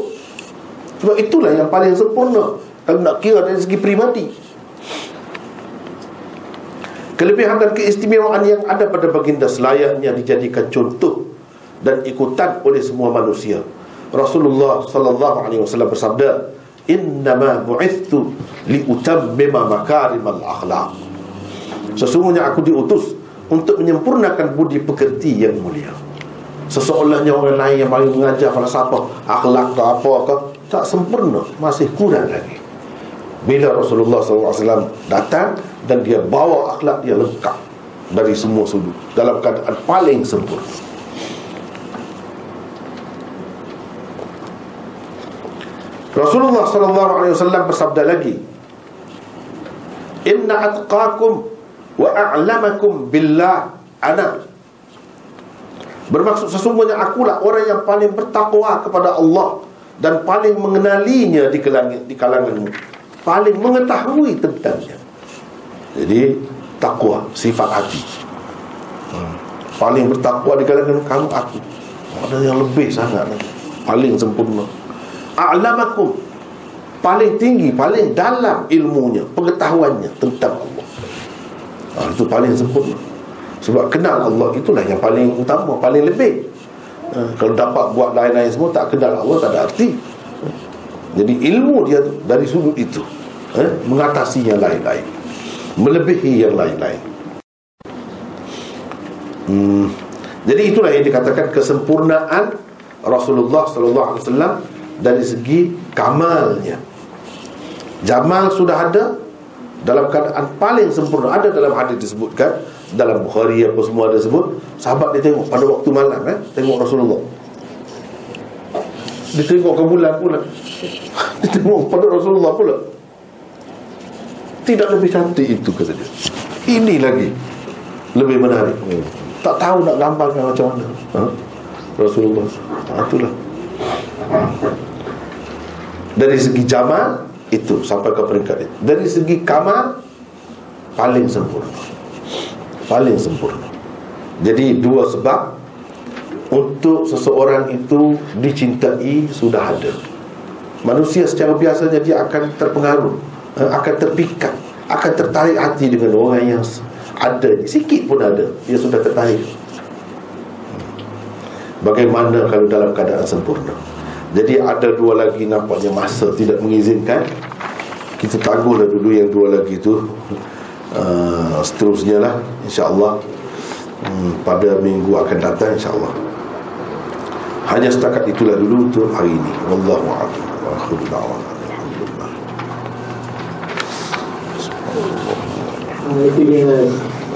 Sebab itulah yang paling sempurna. Kalau nak kira dari segi pribadi Kelebihan dan keistimewaan yang ada pada baginda selayaknya dijadikan contoh dan ikutan oleh semua manusia. Rasulullah sallallahu alaihi wasallam bersabda, "Innama bu'ithtu liutammima makarimal akhlaq." Sesungguhnya aku diutus untuk menyempurnakan budi pekerti yang mulia. Seseolahnya orang lain yang mari mengajar falsafah, akhlak atau apa ke, tak sempurna, masih kurang lagi. Bila Rasulullah SAW datang Dan dia bawa akhlak dia lengkap Dari semua sudut Dalam keadaan paling sempurna Rasulullah SAW bersabda lagi Inna atqakum Wa a'lamakum billah Ana Bermaksud sesungguhnya akulah orang yang paling bertakwa kepada Allah Dan paling mengenalinya di kalangan, di kalanganmu paling mengetahui tentangnya. Jadi takwa sifat hati. Hmm. Paling bertakwa di kalangan kamu aku. Ada yang lebih sangat paling sempurna. A'lamakum paling tinggi, paling dalam ilmunya, pengetahuannya tentang Allah. Ha, itu paling sempurna. Sebab kenal Allah itulah yang paling utama, paling lebih. Ha, kalau dapat buat lain-lain semua tak kenal Allah tak ada arti. Jadi ilmu dia dari sudut itu eh, mengatasi yang lain-lain, melebihi yang lain-lain. Hmm. Jadi itulah yang dikatakan kesempurnaan Rasulullah sallallahu alaihi wasallam dari segi kamalnya. Jamal sudah ada dalam keadaan paling sempurna. Ada dalam hadis disebutkan dalam Bukhari apa semua ada sebut sahabat dia tengok pada waktu malam eh tengok Rasulullah. Dia tengok ke bulan pula Dia tengok pada Rasulullah pula Tidak lebih cantik itu kata dia Ini lagi Lebih menarik hmm. Tak tahu nak gambarkan macam mana ha? Rasulullah ha, Itulah Dari segi jamal Itu sampai ke peringkat itu. Dari segi kamal Paling sempurna. Paling sempurna. Jadi dua sebab untuk seseorang itu dicintai sudah ada. Manusia secara biasanya dia akan terpengaruh eh, akan terpikat akan tertarik hati dengan orang yang ada. Sikit pun ada dia sudah tertarik. Bagaimana kalau dalam keadaan sempurna jadi ada dua lagi nampaknya masa tidak mengizinkan kita tangguhlah dulu yang dua lagi itu uh, seterusnya lah insyaAllah hmm, pada minggu akan datang insyaAllah hanya setakat itulah dulu untuk hari ini. Wallahu a'lam. Wa akhiru da'wana. Alhamdulillah. Alhamdulillah.